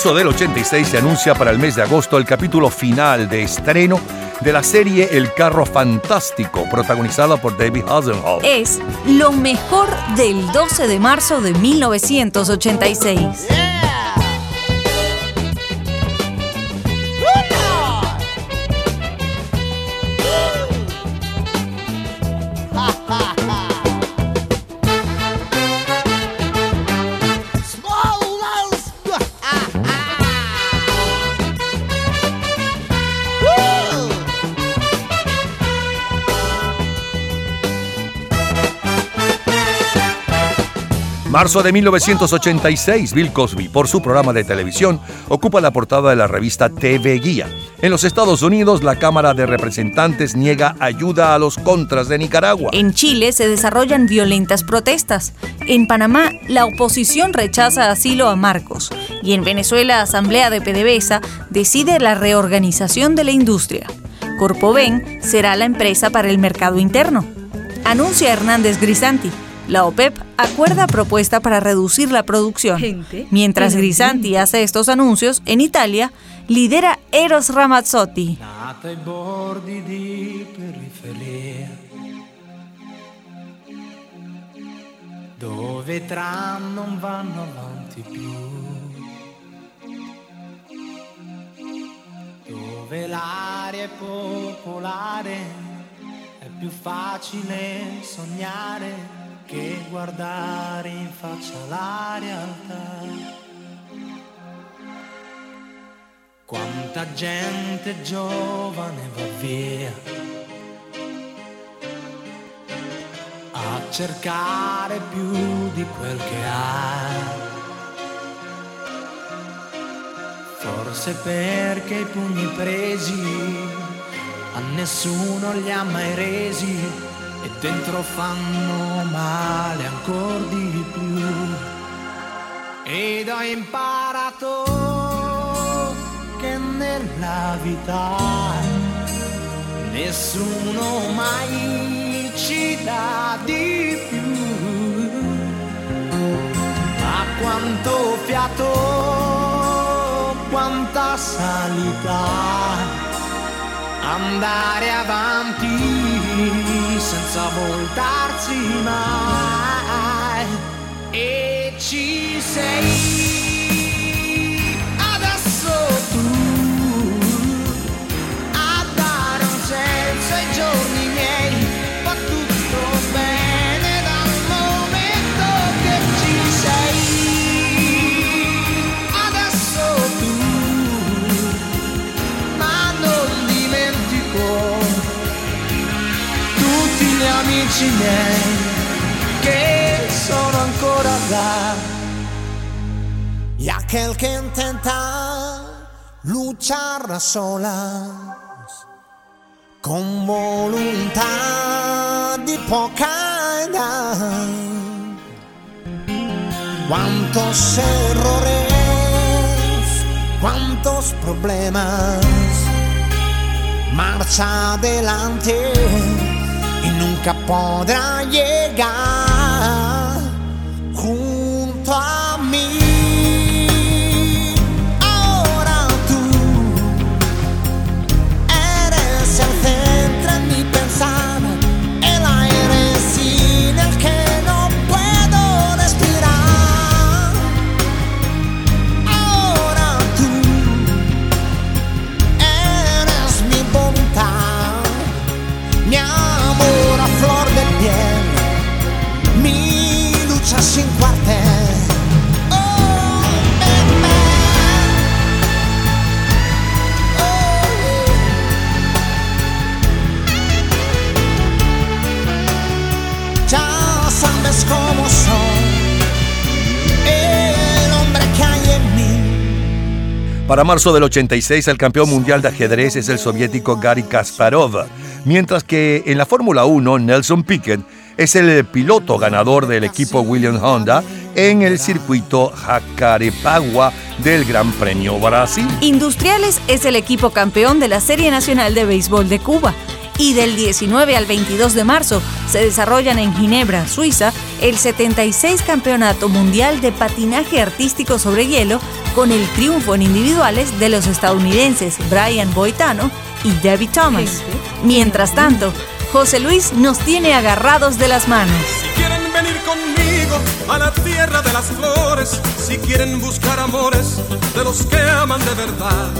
Marzo del 86 se anuncia para el mes de agosto el capítulo final de estreno de la serie El Carro Fantástico, protagonizada por David Hasselhoff. Es lo mejor del 12 de marzo de 1986. Marzo de 1986, Bill Cosby, por su programa de televisión, ocupa la portada de la revista TV Guía. En los Estados Unidos, la Cámara de Representantes niega ayuda a los contras de Nicaragua. En Chile se desarrollan violentas protestas. En Panamá, la oposición rechaza asilo a Marcos. Y en Venezuela, Asamblea de PDVSA decide la reorganización de la industria. Corpoven será la empresa para el mercado interno. Anuncia Hernández Grisanti. La OPEP acuerda propuesta para reducir la producción. Mientras Grisanti hace estos anuncios, en Italia lidera Eros Ramazzotti. Nata ai bordi di periferia dove i tram non vanno avanti più dove l'aria è popolare è più facile sognare che guardare in faccia la realtà Quanta gente giovane va via a cercare più di quel che ha. Forse perché i pugni presi a nessuno li ha mai resi e dentro fanno male ancora di più. Ed ho imparato che nella vita nessuno mai ci dà di più. Ma quanto fiato, quanta salita, andare avanti senza voltarsi mai. E ci sei miei che sono ancora là. Y aquel que intenta luchar a solas con voluntad y poca edad. Cuántos errores, cuántos problemas. Marcha adelante y nunca podrá llegar Para marzo del 86, el campeón mundial de ajedrez es el soviético Gary Kasparov, mientras que en la Fórmula 1, Nelson Piquet es el piloto ganador del equipo Williams Honda en el circuito Jacarepaguá del Gran Premio Brasil. Industriales es el equipo campeón de la Serie Nacional de Béisbol de Cuba. Y del 19 al 22 de marzo se desarrollan en Ginebra, Suiza, el 76 Campeonato Mundial de Patinaje Artístico sobre Hielo, con el triunfo en individuales de los estadounidenses Brian Boitano y Debbie Thomas. Mientras tanto, José Luis nos tiene agarrados de las manos. quieren venir conmigo a la tierra de las flores, si quieren buscar amores de los que aman de verdad,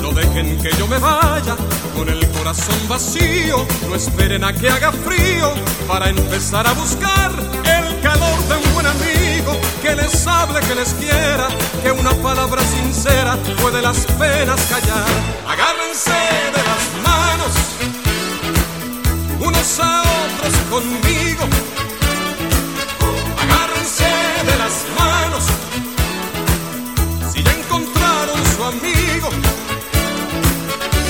no dejen que yo me vaya con el corazón vacío, no esperen a que haga frío para empezar a buscar el calor de un buen amigo que les hable, que les quiera, que una palabra sincera puede las penas callar. Agárrense de las manos unos a otros conmigo. De las manos si ya encontraron su amigo.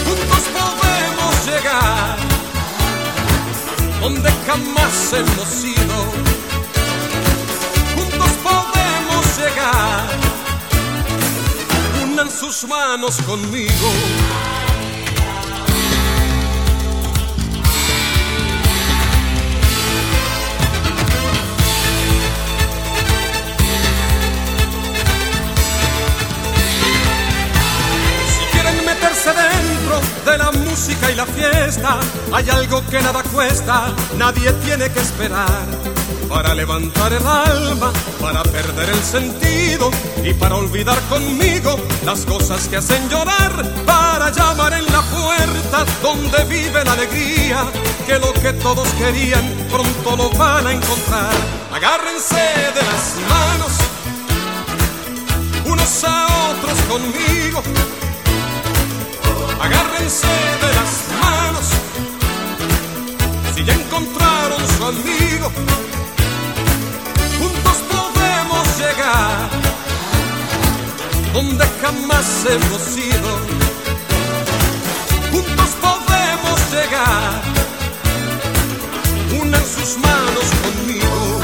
Juntos podemos llegar donde jamás hemos ido. Juntos podemos llegar. Unan sus manos conmigo. De la música y la fiesta, hay algo que nada cuesta, nadie tiene que esperar. Para levantar el alma, para perder el sentido y para olvidar conmigo las cosas que hacen llorar, para llamar en la puerta donde vive la alegría, que lo que todos querían pronto lo van a encontrar. Agárrense de las manos, unos a otros conmigo. De las manos si ya encontraron su amigo. Juntos podemos llegar donde jamás hemos ido. Juntos podemos llegar. Unan sus manos conmigo.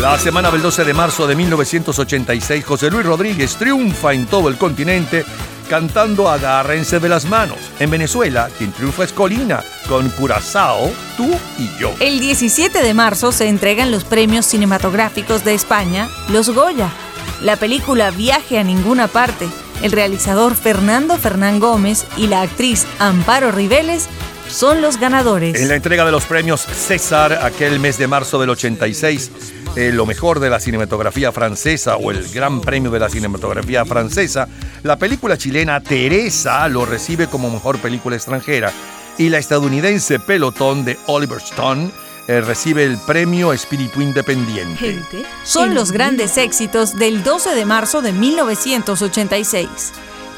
La semana del 12 de marzo de 1986, José Luis Rodríguez triunfa en todo el continente cantando Agárrense de las manos. En Venezuela, quien triunfa es Colina, con Curazao, tú y yo. El 17 de marzo se entregan los premios cinematográficos de España, los Goya. La película Viaje a ninguna parte, el realizador Fernando Fernán Gómez y la actriz Amparo Riveles son los ganadores. En la entrega de los premios César, aquel mes de marzo del 86, eh, lo mejor de la cinematografía francesa o el gran premio de la cinematografía francesa, la película chilena Teresa lo recibe como mejor película extranjera y la estadounidense Pelotón de Oliver Stone eh, recibe el premio Espíritu Independiente. Son los grandes éxitos del 12 de marzo de 1986.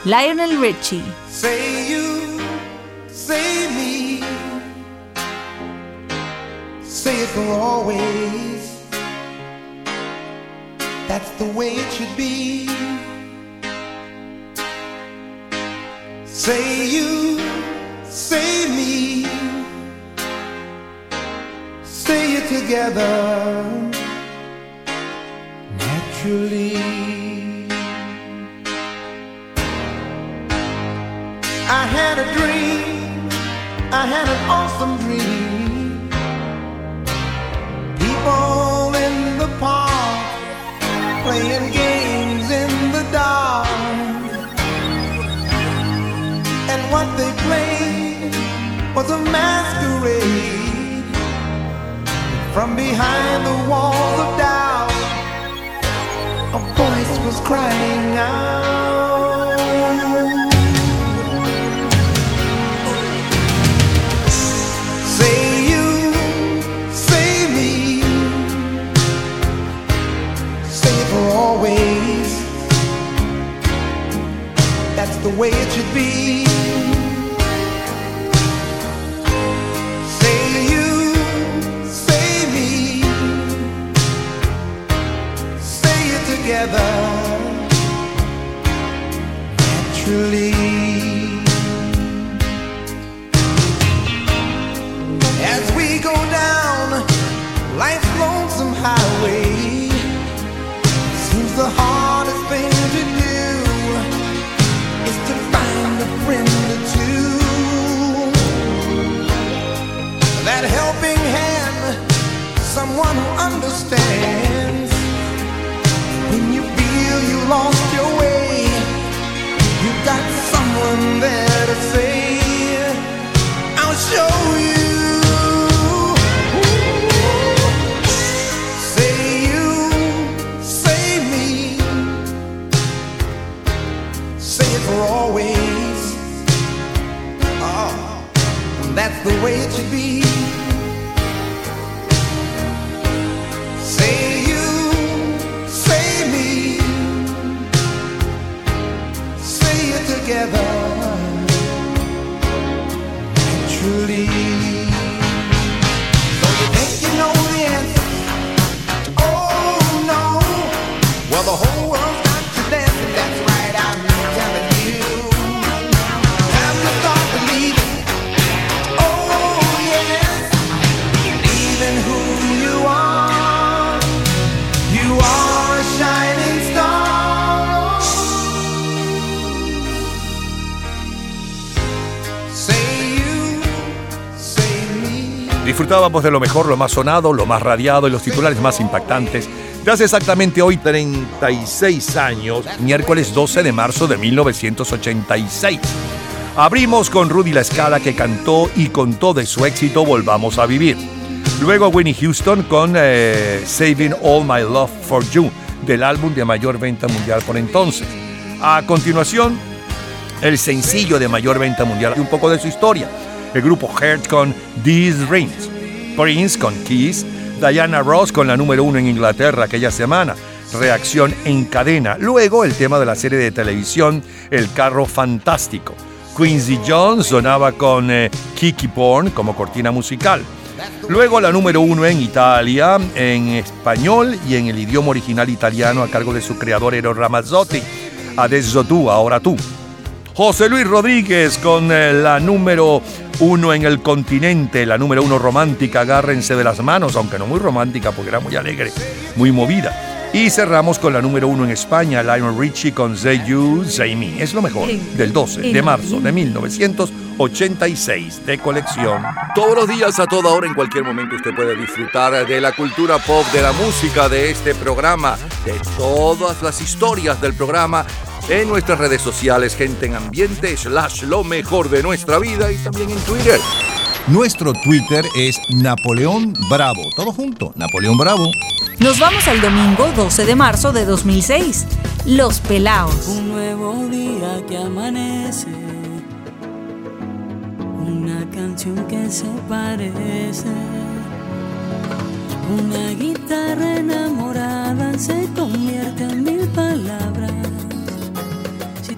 Lionel Richie. Say me. Say it for always. That's the way it should be. Say you, say me. Say it together. Naturally. I had a dream. I had an awesome dream. People in the park playing games in the dark. And what they played was a masquerade. From behind the walls of doubt, a voice was crying out. Way Disfrutábamos de lo mejor, lo más sonado, lo más radiado y los titulares más impactantes de hace exactamente hoy 36 años, miércoles 12 de marzo de 1986. Abrimos con Rudy La Scala que cantó y contó de su éxito Volvamos a Vivir. Luego Winnie Houston con eh, Saving All My Love for You, del álbum de mayor venta mundial por entonces. A continuación, el sencillo de mayor venta mundial y un poco de su historia. El grupo Heart con These Rings, Prince con Kiss, Diana Ross con la número uno en Inglaterra aquella semana, Reacción en cadena. Luego el tema de la serie de televisión El carro fantástico. Quincy Jones sonaba con eh, Kiki Porn como cortina musical. Luego la número uno en Italia, en español y en el idioma original italiano a cargo de su creador Ero Ramazzotti. Adesso tú, ahora tú. José Luis Rodríguez con eh, la número uno en el continente, la número uno romántica, agárrense de las manos, aunque no muy romántica porque era muy alegre, muy movida. Y cerramos con la número uno en España, Lionel Richie con Say You, Say Me. Es lo mejor del 12 de marzo de 1986 de colección. Todos los días, a toda hora, en cualquier momento, usted puede disfrutar de la cultura pop, de la música, de este programa, de todas las historias del programa en nuestras redes sociales, gente en ambiente, slash lo mejor de nuestra vida y también en Twitter. Nuestro Twitter es Napoleón Bravo. Todo junto, Napoleón Bravo. Nos vamos al domingo 12 de marzo de 2006. Los Pelaos. Un nuevo día que amanece. Una canción que se parece. Una guitarra enamorada se convierte en mil palabras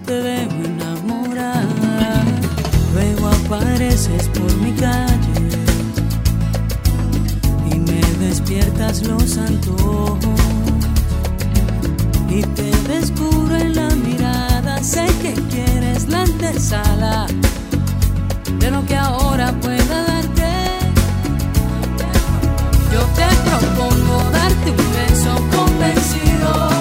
te veo enamorada. Luego apareces por mi calle y me despiertas los antojos. Y te descubro en la mirada, sé que quieres la antesala de lo que ahora pueda darte. Yo te propongo darte un beso convencido.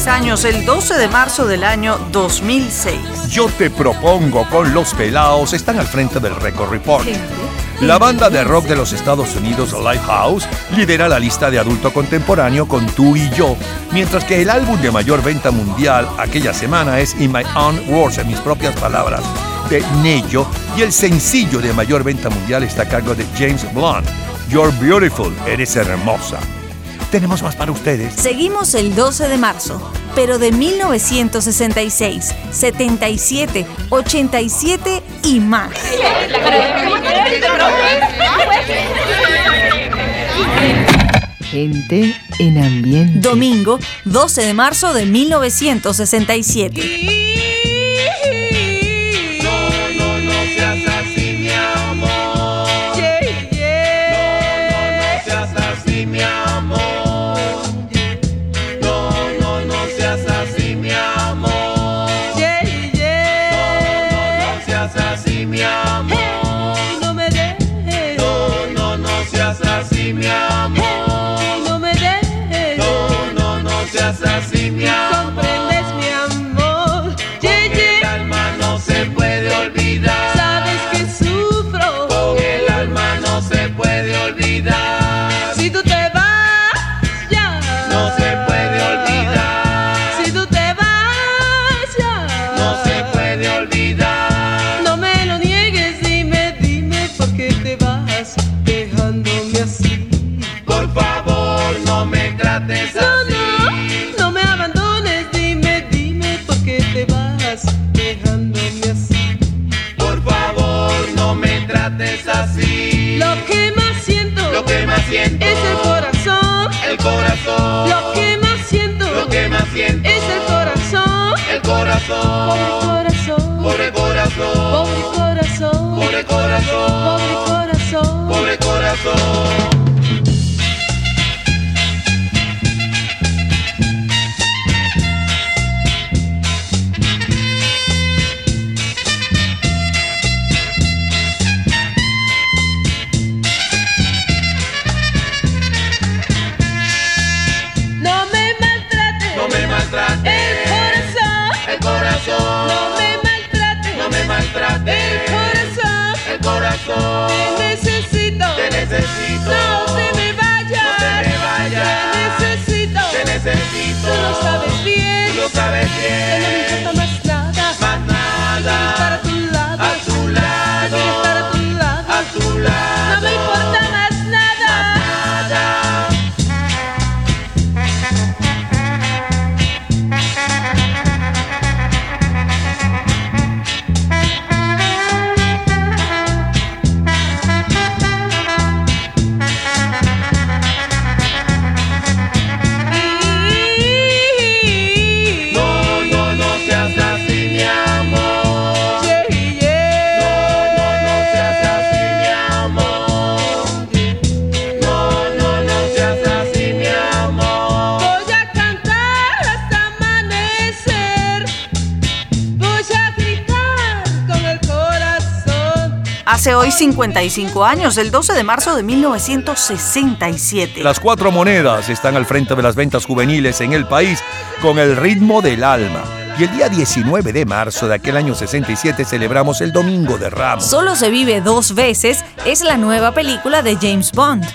16 años el 12 de marzo del año 2006. Yo te propongo con los pelaos, están al frente del Record Report. La banda de rock de los Estados Unidos, Lifehouse, lidera la lista de adulto contemporáneo con Tú y Yo, mientras que el álbum de mayor venta mundial aquella semana es In My Own Words, en mis propias palabras, de Nello, y el sencillo de mayor venta mundial está a cargo de James Blunt, You're Beautiful, Eres Hermosa tenemos más para ustedes. Seguimos el 12 de marzo, pero de 1966, 77, 87 y más. Gente en ambiente. Domingo, 12 de marzo de 1967. corazón, pobre corazón, pobre corazón, pobre corazón, pobre corazón, pobre corazón. Encontrarte. El corazón, El corazón. te necesito, Te necesito. no te me vayas, No te me vayas. te necesito, Te necesito. tú lo sabes bien, Tú lo sabes que no me bien. importa más nada, Más nada. 55 años, el 12 de marzo de 1967. Las cuatro monedas están al frente de las ventas juveniles en el país con el ritmo del alma. Y el día 19 de marzo de aquel año 67 celebramos el Domingo de Ramos. Solo se vive dos veces es la nueva película de James Bond.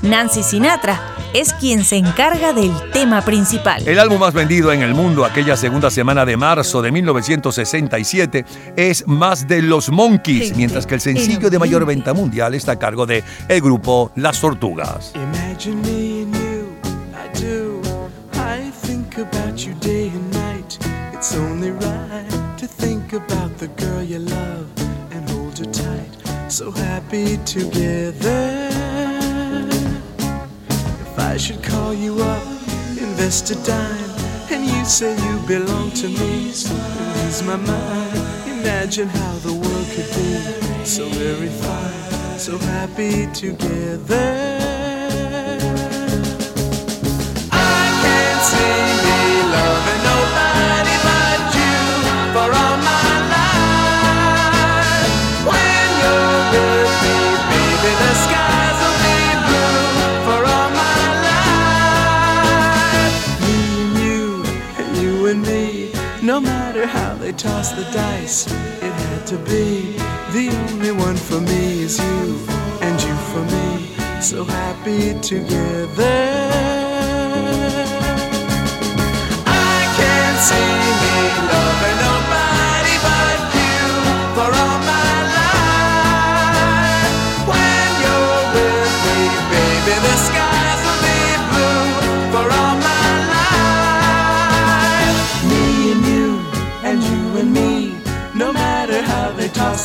Nancy Sinatra es quien se encarga del tema principal. El álbum más vendido en el mundo aquella segunda semana de marzo de 1967 es Más de los Monkeys, mientras que el sencillo de mayor venta mundial está a cargo de el grupo Las Tortugas. Imagine me and you, I do. I think about you day and night. It's only right to think about the girl you love and hold her tight. So happy together. I should call you up, invest a dime, and you say you belong to me, So lose my mind. Imagine how the world could be so very fine, so happy together. I can't see toss the dice, it had to be. The only one for me is you, and you for me. So happy together. I can't see me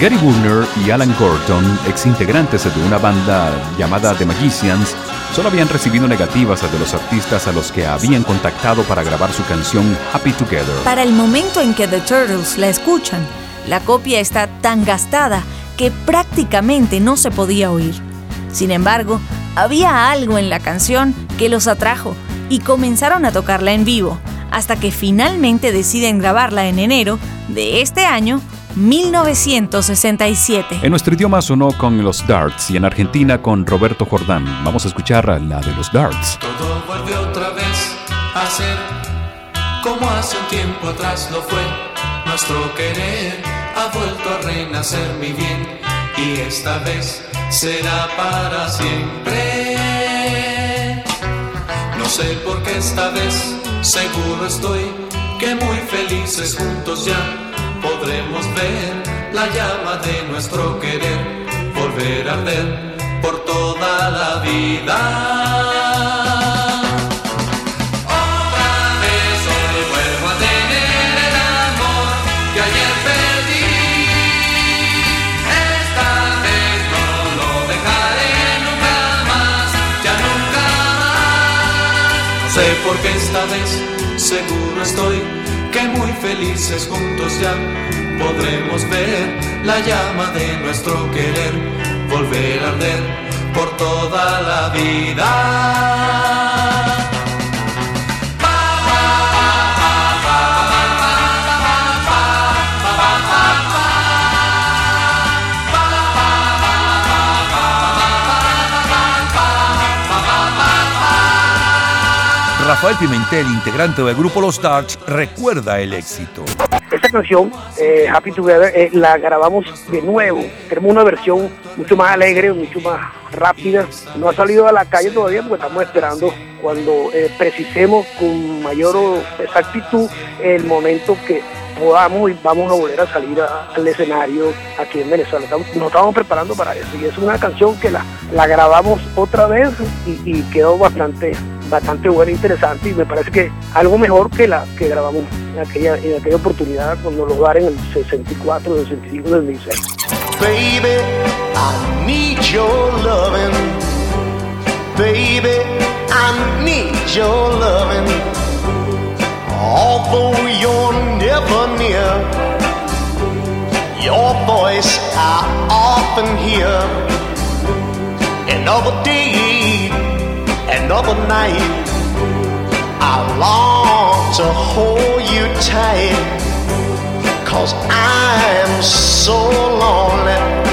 Gary Wurner y Alan Gordon, ex integrantes de una banda llamada The Magicians, solo habían recibido negativas de los artistas a los que habían contactado para grabar su canción Happy Together. Para el momento en que The Turtles la escuchan, la copia está tan gastada que prácticamente no se podía oír. Sin embargo, había algo en la canción que los atrajo y comenzaron a tocarla en vivo, hasta que finalmente deciden grabarla en enero de este año 1967. En nuestro idioma sonó con los Darts y en Argentina con Roberto Jordán. Vamos a escuchar la de los Darts. Todo vuelve otra vez a ser como hace un tiempo atrás lo fue. Nuestro querer ha vuelto a renacer mi bien y esta vez será para siempre. No No sé por qué esta vez seguro estoy que muy felices juntos ya podremos ver la llama de nuestro querer volver a arder por toda la vida. Otra vez hoy vuelvo a tener el amor que ayer perdí. Esta vez no lo dejaré nunca más, ya nunca más. Sé por qué esta vez seguro estoy que muy felices juntos ya podremos ver la llama de nuestro querer volver a arder por toda la vida. Rafael Pimentel, integrante del grupo Los Darks, recuerda el éxito. Esta canción, eh, Happy Together, eh, la grabamos de nuevo. Tenemos una versión mucho más alegre, mucho más rápida. No ha salido a la calle todavía porque estamos esperando cuando eh, precisemos con mayor exactitud el momento que podamos y vamos a volver a salir al escenario aquí en Venezuela. Estamos- nos estamos preparando para eso y es una canción que la, grabamos otra vez y, quedó bastante bastante buena e interesante y me parece que algo mejor que la que grabamos en aquella, en aquella oportunidad cuando lo en el 64, 65, 66. Baby, I need your loving. Baby, I need your loving. Although you're never near, your voice I often hear. Another day, another night. I long to hold you tight. Cause I'm so lonely.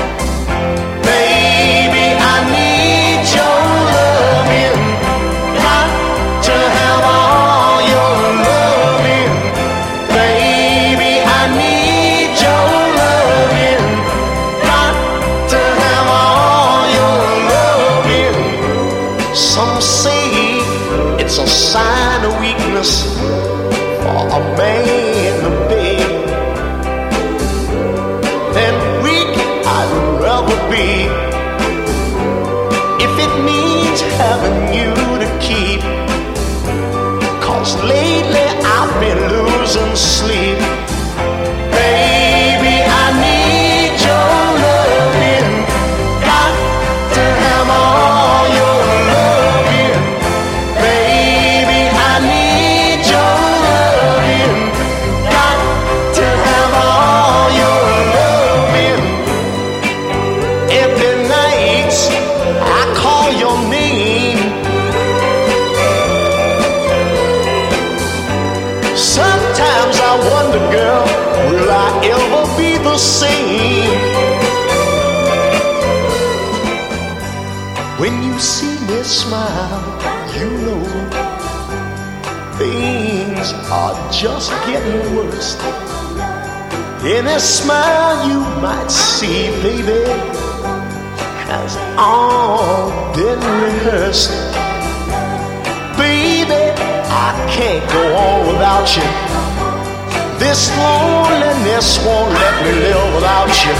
Just getting worse. In a smile you might see, baby, has all been rehearsed. Baby, I can't go on without you. This loneliness won't let me live without you.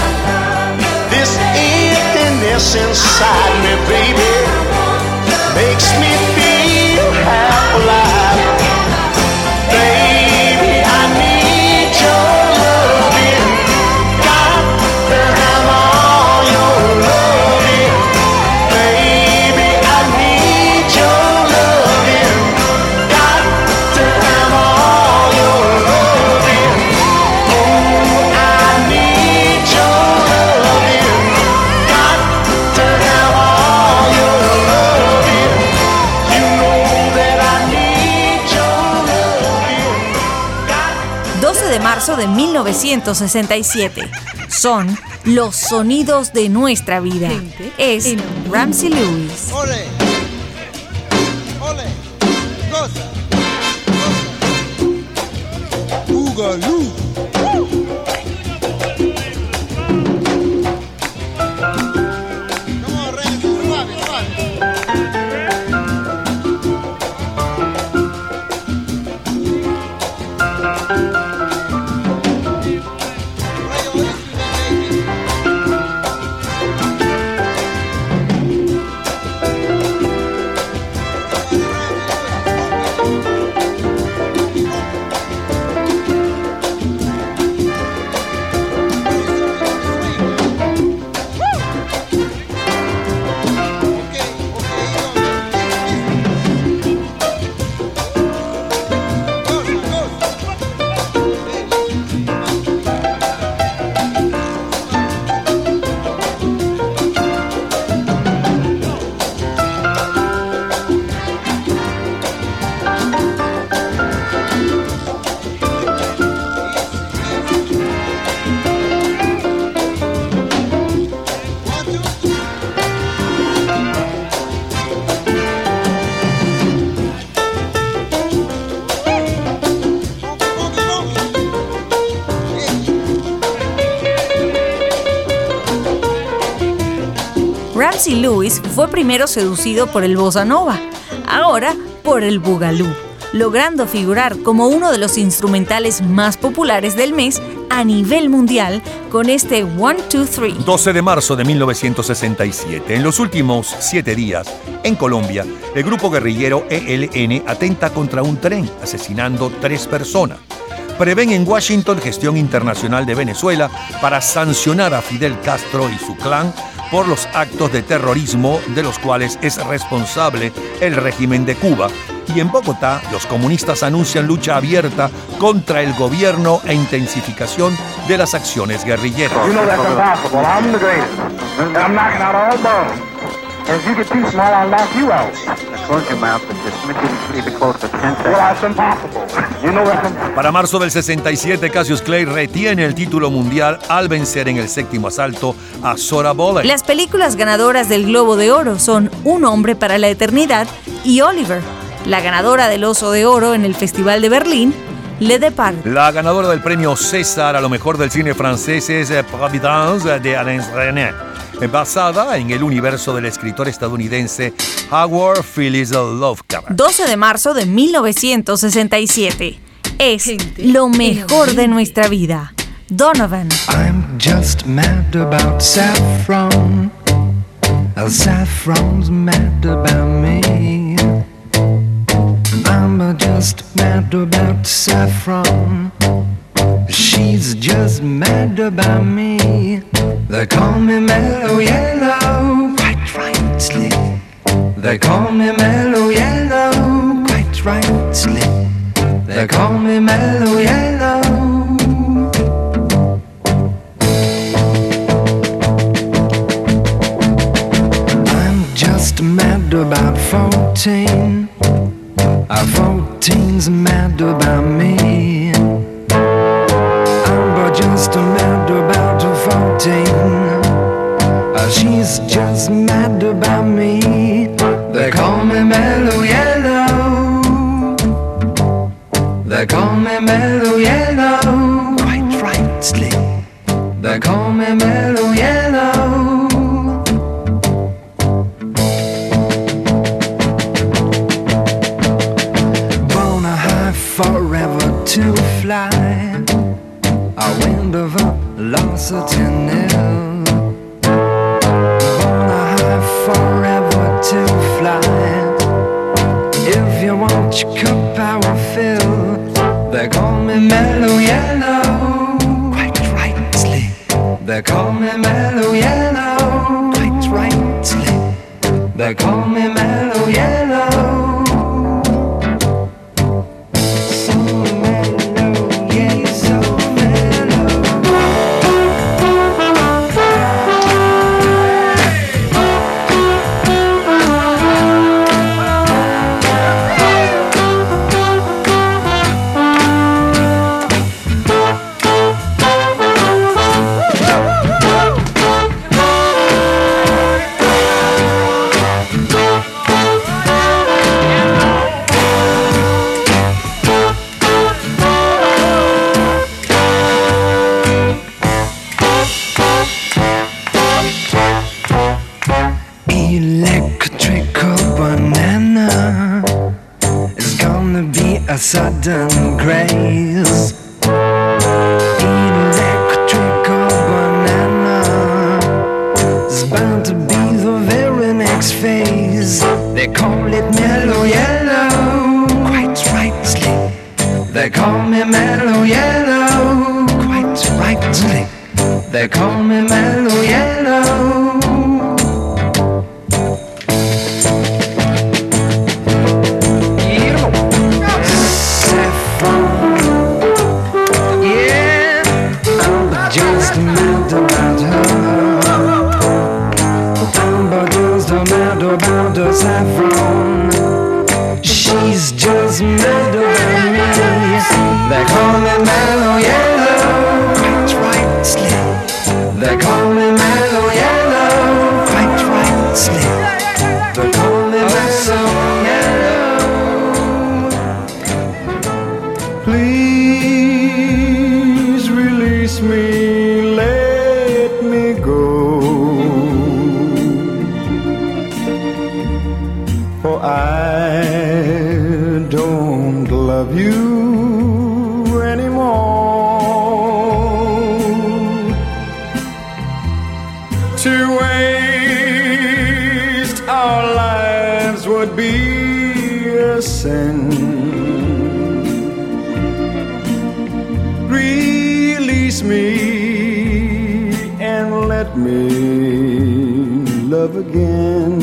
This emptiness inside me, baby, makes me feel half alive. 1967. Son los sonidos de nuestra vida. Es Ramsey Lewis. Ramsey Lewis fue primero seducido por el bossa nova, ahora por el boogaloo, logrando figurar como uno de los instrumentales más populares del mes a nivel mundial con este One, Two, Three. 12 de marzo de 1967. En los últimos siete días, en Colombia, el grupo guerrillero ELN atenta contra un tren, asesinando tres personas. Prevén en Washington gestión internacional de Venezuela para sancionar a Fidel Castro y su clan por los actos de terrorismo de los cuales es responsable el régimen de Cuba. Y en Bogotá, los comunistas anuncian lucha abierta contra el gobierno e intensificación de las acciones guerrilleras. If you get too small, I'll knock you out. Close your mouth and just keep it closed for 10 seconds. Well, that's impossible. You know that's impossible. Para marzo del 67, Cassius Clay retiene el título mundial al vencer en el séptimo asalto a Sora Bowley. Las películas ganadoras del Globo de Oro son Un hombre para la eternidad y Oliver. La ganadora del Oso de Oro en el Festival de Berlín, Le Depart. La ganadora del premio César a lo mejor del cine francés es eh, Providence de Alain René, eh, basada en el universo del escritor estadounidense Howard Phillips Lovecraft. 12 de marzo de 1967. Es lo mejor de nuestra vida. Donovan. I'm just mad about saffron. Saffron's mad about me. I'm just mad about saffron. She's just mad about me. They call me mellow yellow, quite rightly. They call me mellow yellow, quite rightly. They call me mellow yellow. I'm just mad about 14. Uh, 14's mad about me. Mad about 14. Uh, she's just mad about me. They call me mellow yellow. They call me mellow yellow. Quite rightly. They call me mellow yellow. Forever to velocity nil. Born a high forever to fly. If you want your cup, I will fill. They call me mellow yellow. Quite rightly. They call me mellow yellow. Quite rightly. They call me mellow yellow. Sudden grace. Electrical banana is bound to be the very next phase. They call it mellow yellow, quite rightly. They call me mellow yellow, quite rightly. They call me mellow Please release me, let me go. For I don't love you anymore. To waste our lives would be a sin. Me love again.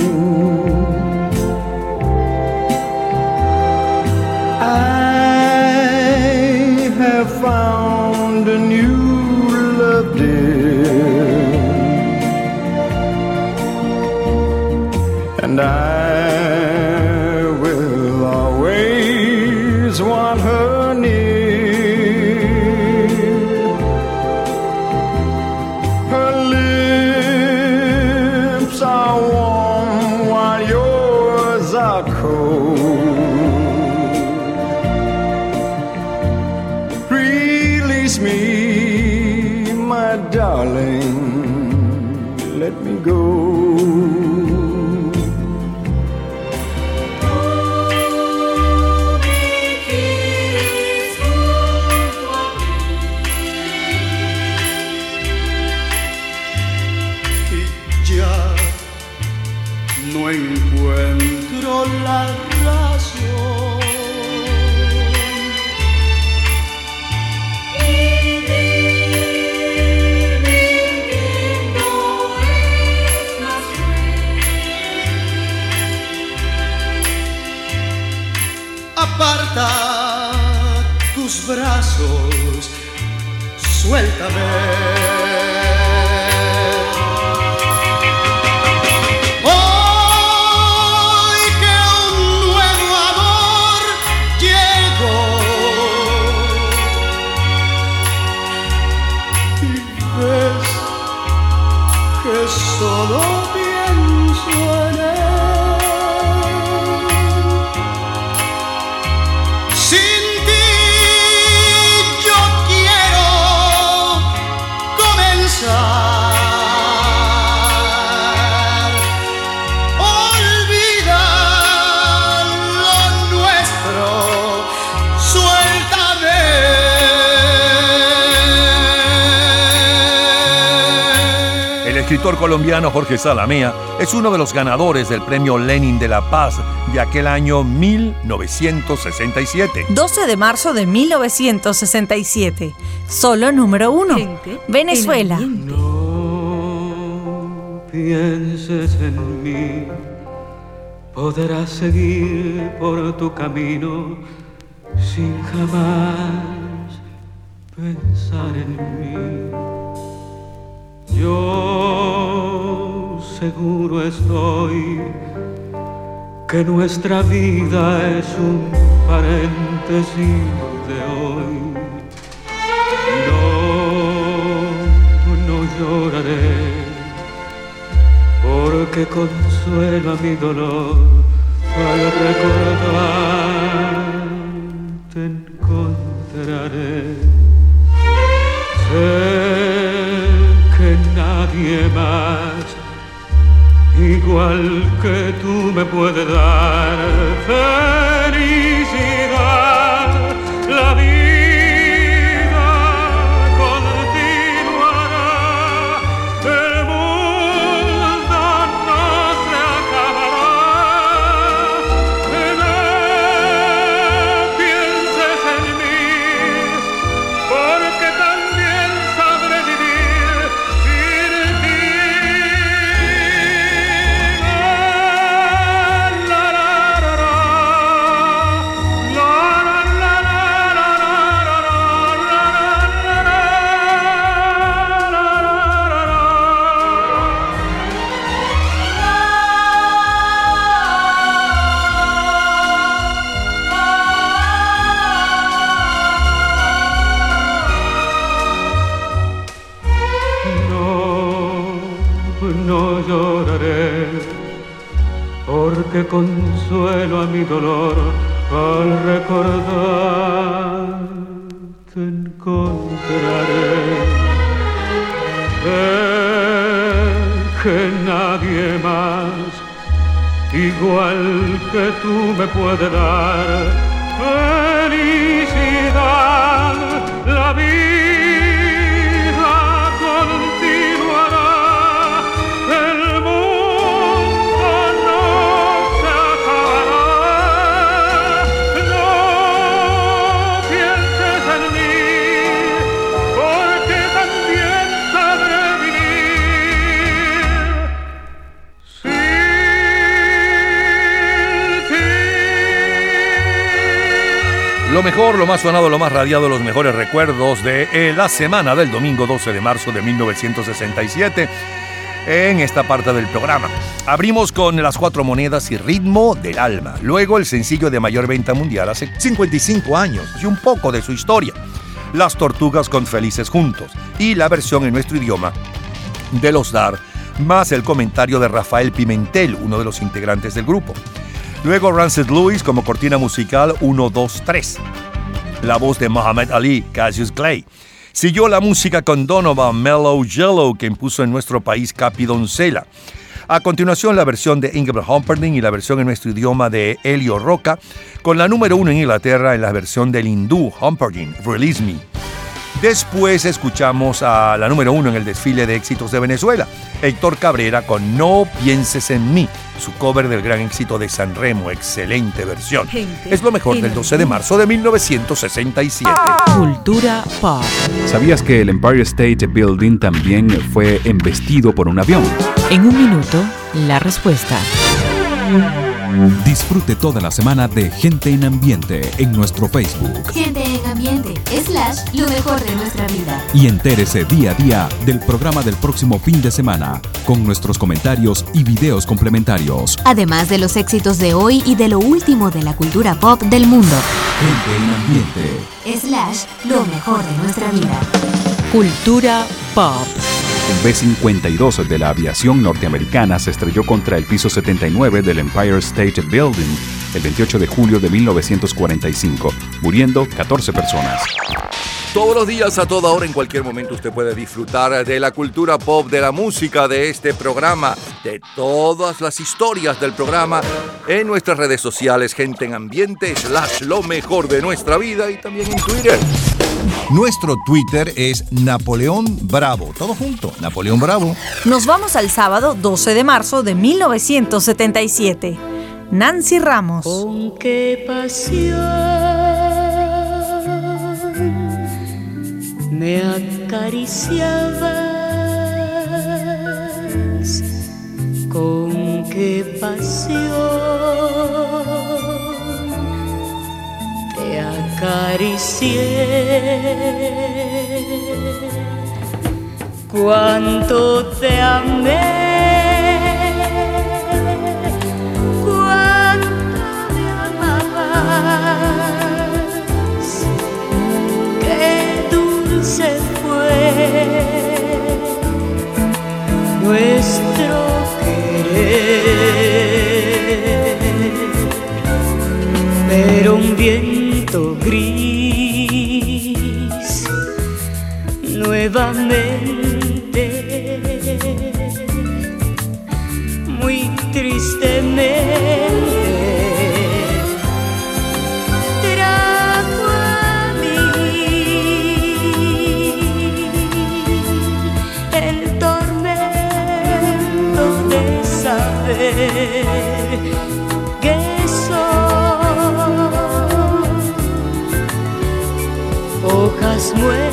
Escritor colombiano Jorge Salamea es uno de los ganadores del premio Lenin de la Paz de aquel año 1967. 12 de marzo de 1967. Solo número uno. Venezuela. pienses en mí, podrás seguir por tu camino sin jamás pensar en mí. Yo seguro estoy que nuestra vida es un paréntesis de hoy. No, no lloraré porque consuelo a mi dolor al recordar te encontraré. Nadie igual que tú, me puede dar felicidad. La vida consuelo a mi dolor al recordar te encontraré. Sé que nadie más, igual que tú, me puede dar Lo mejor, lo más sonado, lo más radiado, los mejores recuerdos de eh, la semana del domingo 12 de marzo de 1967 en esta parte del programa. Abrimos con las cuatro monedas y ritmo del alma. Luego el sencillo de mayor venta mundial hace 55 años y un poco de su historia. Las tortugas con felices juntos y la versión en nuestro idioma de los Dar, más el comentario de Rafael Pimentel, uno de los integrantes del grupo. Luego Rancid Lewis como cortina musical 1, 2, 3. La voz de Muhammad Ali, Cassius Clay. Siguió la música con Donovan Mellow Yellow que impuso en nuestro país Capi Doncella. A continuación la versión de Ingrid Humperdinck y la versión en nuestro idioma de Elio Roca, con la número uno en Inglaterra en la versión del hindú Humperdinck, Release Me. Después escuchamos a la número uno en el desfile de éxitos de Venezuela, Héctor Cabrera con No pienses en mí, su cover del gran éxito de San Remo, excelente versión. Gente Es lo mejor del 12 de marzo de 1967. Cultura pop. ¿Sabías que el Empire State Building también fue embestido por un avión? En un minuto, la respuesta. Disfrute toda la semana de Gente en Ambiente en nuestro Facebook Gente en ambiente, slash, lo mejor de nuestra vida. y entérese día a día del programa del próximo fin de semana con nuestros comentarios y videos complementarios. Además de los éxitos de hoy y de lo último de la cultura pop del mundo. Gente en Ambiente. Slash, lo mejor de nuestra vida. Cultura pop. Un B-52 de la aviación norteamericana se estrelló contra el piso 79 del Empire State Building el 28 de julio de 1945, muriendo 14 personas. Todos los días, a toda hora, en cualquier momento, usted puede disfrutar de la cultura pop, de la música, de este programa, de todas las historias del programa en nuestras redes sociales, gente en ambiente, slash lo mejor de nuestra vida y también en Twitter. Nuestro Twitter es Napoleón Bravo. Todo junto, Napoleón Bravo. Nos vamos al sábado 12 de marzo de 1977. Nancy Ramos. Con qué pasión me acariciabas, con qué pasión acaricié, cuánto te amé, cuánto me amabas, qué dulce fue nuestro querer, pero un viento gris. Nuevamente, hojas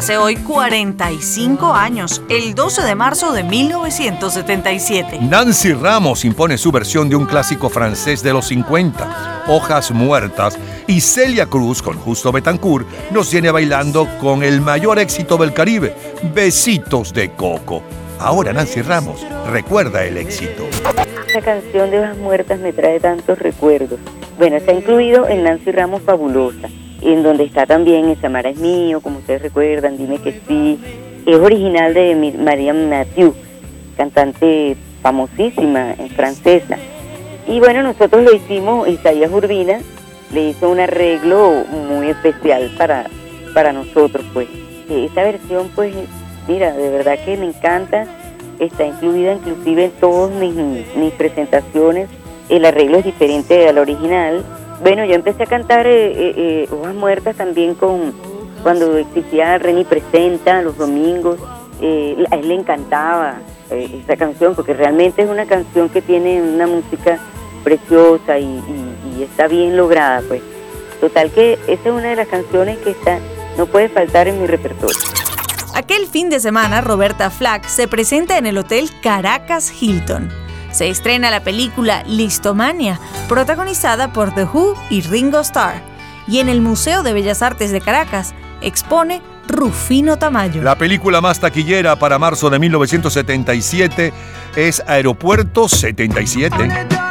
Hace hoy 45 años, el 12 de marzo de 1977. Nancy Ramos impone su versión de un clásico francés de los 50, Hojas Muertas, y Celia Cruz con Justo Betancourt nos viene bailando con el mayor éxito del Caribe, Besitos de Coco. Ahora Nancy Ramos recuerda el éxito. Esta canción de Hojas Muertas me trae tantos recuerdos. Bueno, está incluido en Nancy Ramos Fabulosa. En donde está también Samara es mío, como ustedes recuerdan, dime que sí. Es original de Mariam Mathieu, cantante famosísima en francesa. Y bueno, nosotros lo hicimos, Isaías Urbina le hizo un arreglo muy especial para, para nosotros, pues. Eh, Esta versión, pues, mira, de verdad que me encanta, está incluida inclusive en todas mis, mis presentaciones, el arreglo es diferente al original. Bueno, yo empecé a cantar eh, eh, eh, Hojas Muertas también con cuando existía Reni Presenta los domingos, a él le encantaba esa canción porque realmente es una canción que tiene una música preciosa y, y- y está bien lograda, pues. Total que esa es una de las canciones que está no puede faltar en mi repertorio. Aquel fin de semana, Roberta Flack se presenta en el Hotel Caracas Hilton. Se estrena la película Listomania, protagonizada por The Who y Ringo Starr. Y en el Museo de Bellas Artes de Caracas expone Rufino Tamayo. La película más taquillera para marzo de 1977 es Aeropuerto 77.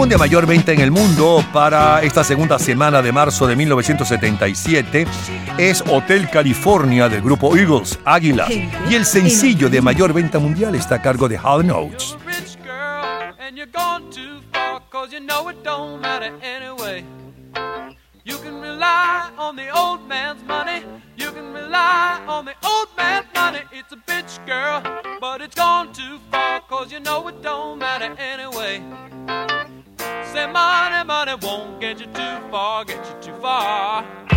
Álbum de mayor venta en el mundo para esta segunda semana de marzo de 1977 es Hotel California del grupo Eagles, Águila. Y el sencillo de mayor venta mundial está a cargo de Hall anyway. You can rely on the old man's money, you can rely on the old man's money. It's a bitch, girl, but it's gone too far, cause you know it don't matter anyway. Money, money won't get you too far, get you too far.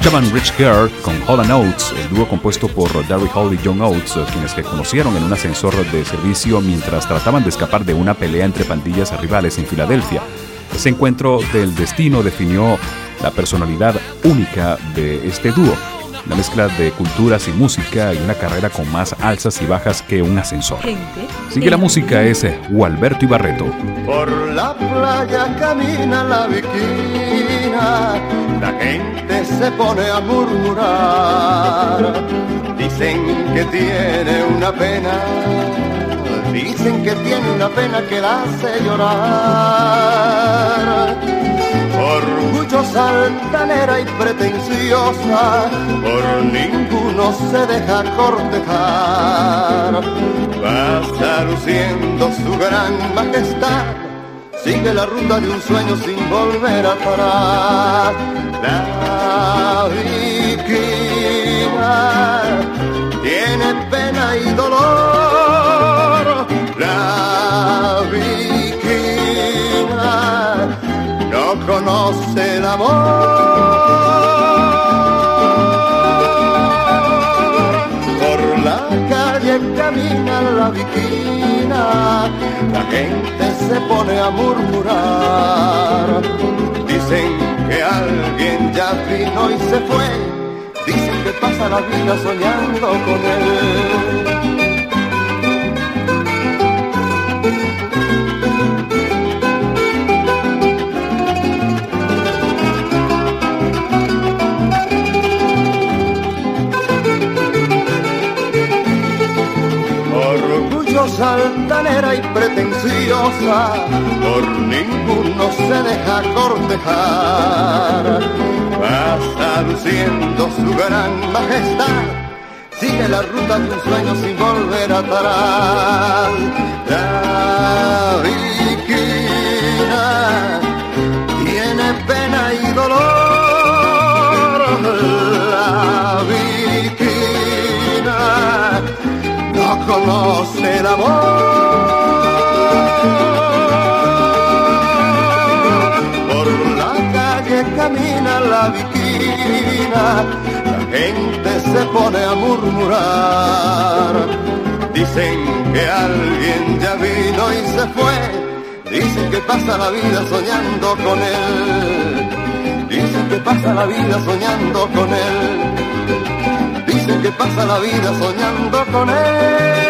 Escuchaban Rich Girl con Hall Oates, el dúo compuesto por Darry Hall y John Oates, eh, quienes se conocieron en un ascensor de servicio mientras trataban de escapar de una pelea entre pandillas rivales en Filadelfia. Ese encuentro del destino definió la personalidad única de este dúo, una mezcla de culturas y música y una carrera con más alzas y bajas que un ascensor. Sigue la música es Gualberto Ibarreto. Por la playa camina la viquina, la gente se pone a murmurar. Dicen que tiene una pena, dicen que tiene una pena que la hace llorar. Orgullosa, altanera y pretenciosa, por ninguno se deja cortejar. Pasa luciendo su gran majestad, sigue la ruta de un sueño sin volver atrás. La viquina tiene pena y dolor. La viquina no conoce el amor. Por la calle camina la viquina, la gente se pone a murmurar. Dicen que alguien ya vino y se fue, dicen que pasa la vida soñando con él. Altanera y pretenciosa, por ninguno se deja cortejar. Pasa luciendo su gran majestad, sigue la ruta de un sueño sin volver atrás. La viquina tiene pena y dolor. La viquina no conoce el amor. Por la calle camina la viquina, la gente se pone a murmurar. Dicen que alguien ya vino y se fue, dicen que pasa la vida soñando con él. Dicen que pasa la vida soñando con él. Dicen que pasa la vida soñando con Chanson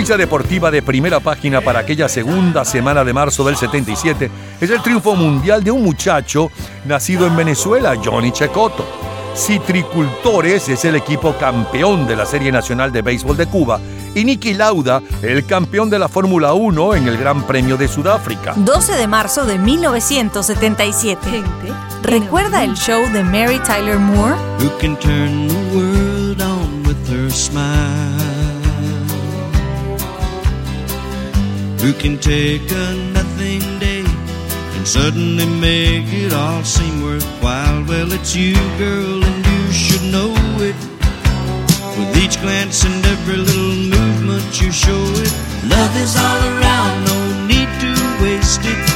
noticia deportiva de primera página para aquella segunda semana de marzo del 77 es el triunfo mundial de un muchacho nacido en Venezuela, Johnny Checoto. Citricultores es el equipo campeón de la Serie Nacional de Béisbol de Cuba y Niki Lauda, el campeón de la Fórmula 1 en el Gran Premio de Sudáfrica. 12 de marzo de 1977. ¿Recuerda el show de Mary Tyler Moore? Who can turn the world on with her smile? Who can take a nothing day and suddenly make it all seem worthwhile? Well, it's you, girl, and you should know it. With each glance and every little movement, you show it. Love is all around, no need to waste it.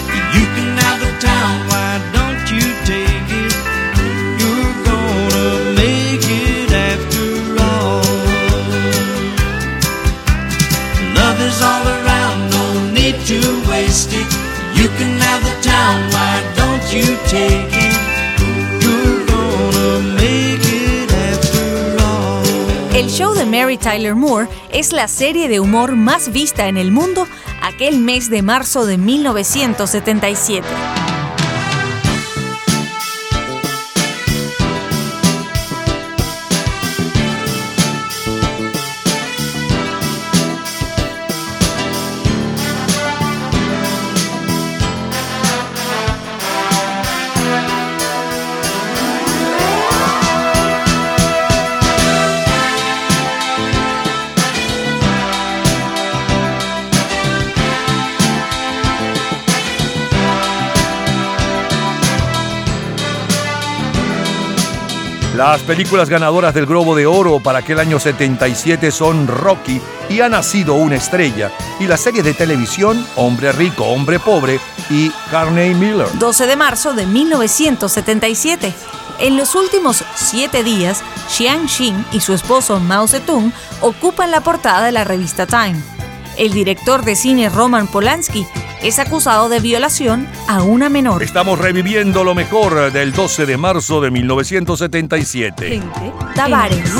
El show de Mary Tyler Moore es la serie de humor más vista en el mundo aquel mes de marzo de 1977. Las películas ganadoras del Globo de Oro para aquel año 77 son Rocky y Ha nacido una estrella, y la serie de televisión Hombre Rico, Hombre Pobre y Carney Miller. 12 de marzo de 1977. En los últimos siete días, Xiang Xin y su esposo Mao Zedong ocupan la portada de la revista Time. El director de cine Roman Polanski es acusado de violación a una menor. Estamos reviviendo lo mejor del 12 de marzo de 1977. Tavares.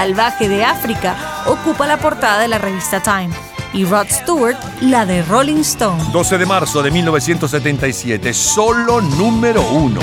Salvaje de África, ocupa la portada de la revista Time. Y Rod Stewart, la de Rolling Stone. 12 de marzo de 1977, solo número uno.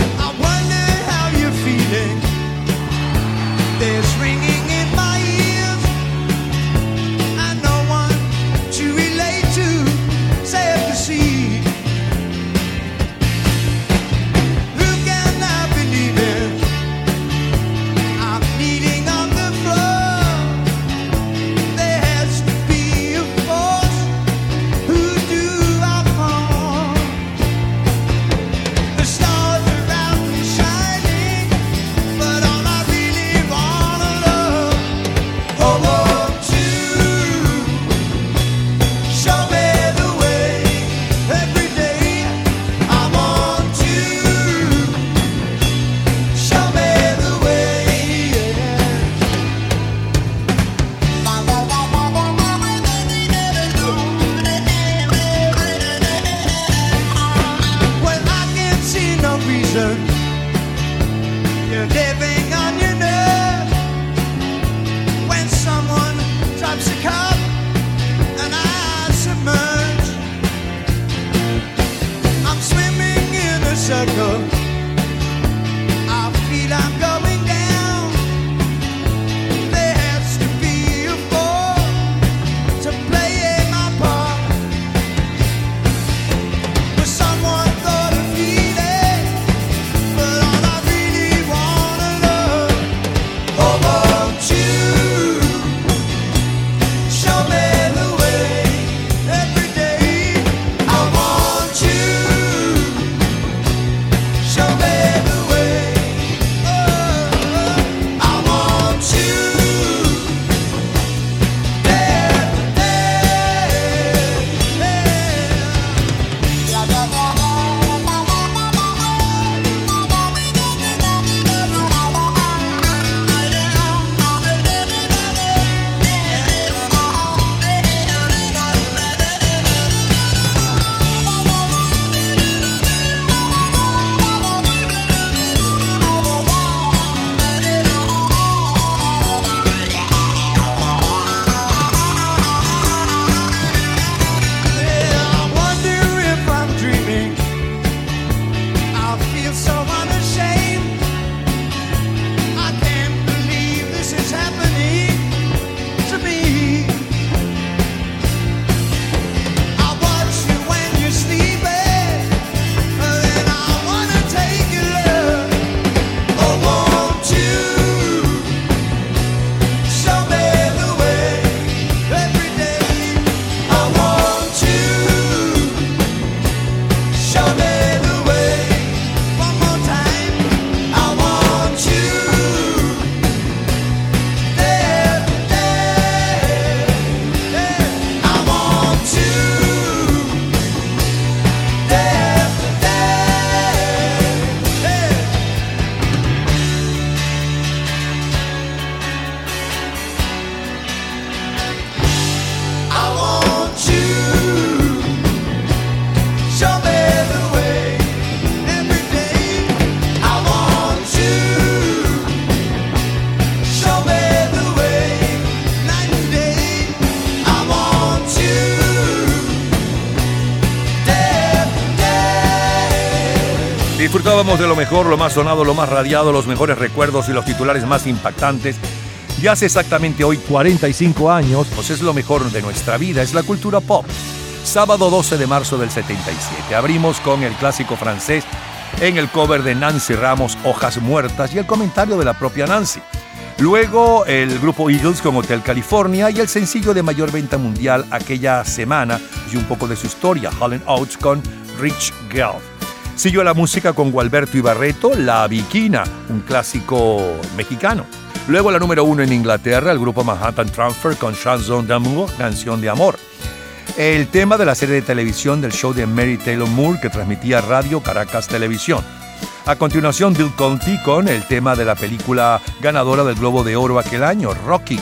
De lo mejor, lo más sonado, lo más radiado, los mejores recuerdos y los titulares más impactantes. Y hace exactamente hoy 45 años, pues es lo mejor de nuestra vida, es la cultura pop. Sábado 12 de marzo del 77. Abrimos con el clásico francés en el cover de Nancy Ramos, Hojas Muertas, y el comentario de la propia Nancy. Luego el grupo Eagles con Hotel California y el sencillo de mayor venta mundial aquella semana y un poco de su historia, Holland Oates con Rich Girl. Siguió la música con Gualberto Ibarreto, La Viquina, un clásico mexicano. Luego la número uno en Inglaterra, el grupo Manhattan Transfer con Chanson d'amour, Canción de Amor. El tema de la serie de televisión del show de Mary Taylor Moore que transmitía Radio Caracas Televisión. A continuación, Bill Conti con el tema de la película ganadora del Globo de Oro aquel año, Rocky.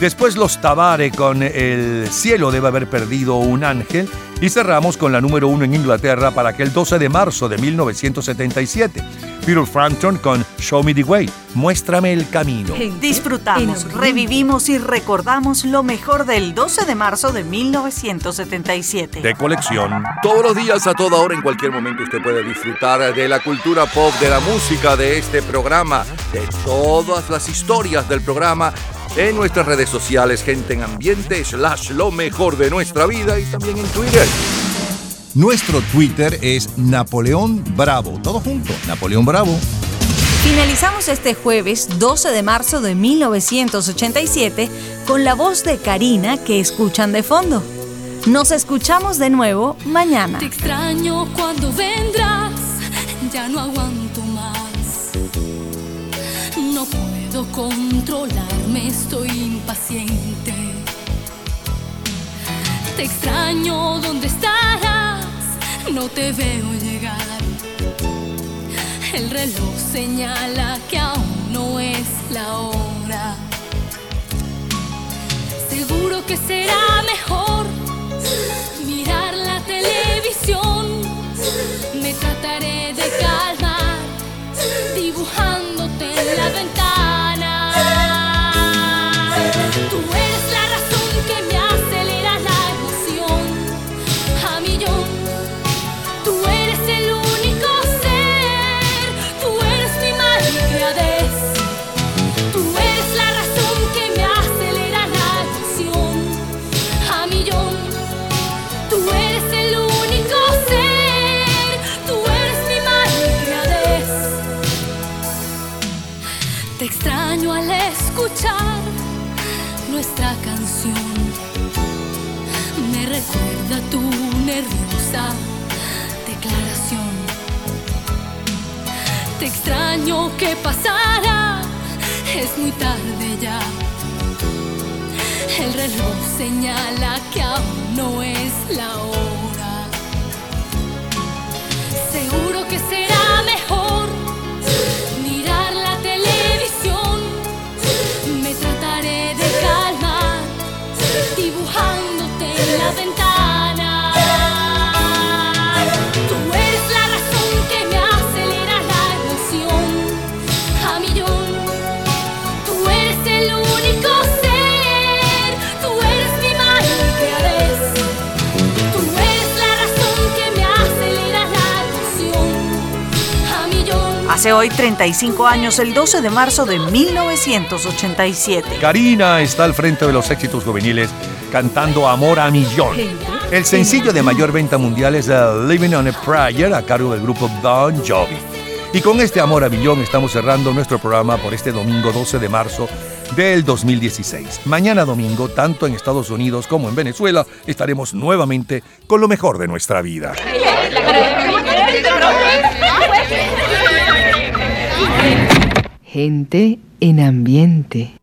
Después los Tabare con El cielo debe haber perdido un ángel. Y cerramos con la número uno en Inglaterra para aquel 12 de marzo de 1977. Peter Frampton con Show Me the Way. Muéstrame el camino. Disfrutamos, revivimos y recordamos lo mejor del 12 de marzo de 1977. De colección. Todos los días, a toda hora, en cualquier momento, usted puede disfrutar de la cultura pop, de la música, de este programa, de todas las historias del programa en nuestras redes sociales, gente en ambiente, slash lo mejor de nuestra vida y también en Twitter. Nuestro Twitter es Napoleón Bravo. Todo junto, Napoleón Bravo. Finalizamos este jueves 12 de marzo de 1987 con la voz de Karina que escuchan de fondo. Nos escuchamos de nuevo mañana. Te extraño cuando vendrás, ya no aguanto puedo controlarme, estoy impaciente. Te extraño, ¿dónde estarás? No te veo llegar. El reloj señala que aún no es la hora. Seguro que será mejor mirar la televisión. Me trataré de calmar, dibujándote declaración. Te extraño, ¿qué pasará? Es muy tarde ya. El reloj señala que aún no es la hora. Seguro que será mejor mirar la televisión. Me trataré de calmar, dibujándote en la ventana. Hace hoy 35 años, el 12 de marzo de 1987. Karina está al frente de los éxitos juveniles cantando Amor a Millón. El sencillo de mayor venta mundial es uh, Living on a Prayer a cargo del grupo Bon Jovi. Y con este Amor a Millón estamos cerrando nuestro programa por este domingo 12 de marzo del 2016. Mañana domingo, tanto en Estados Unidos como en Venezuela, estaremos nuevamente con lo mejor de nuestra vida. Gente en ambiente.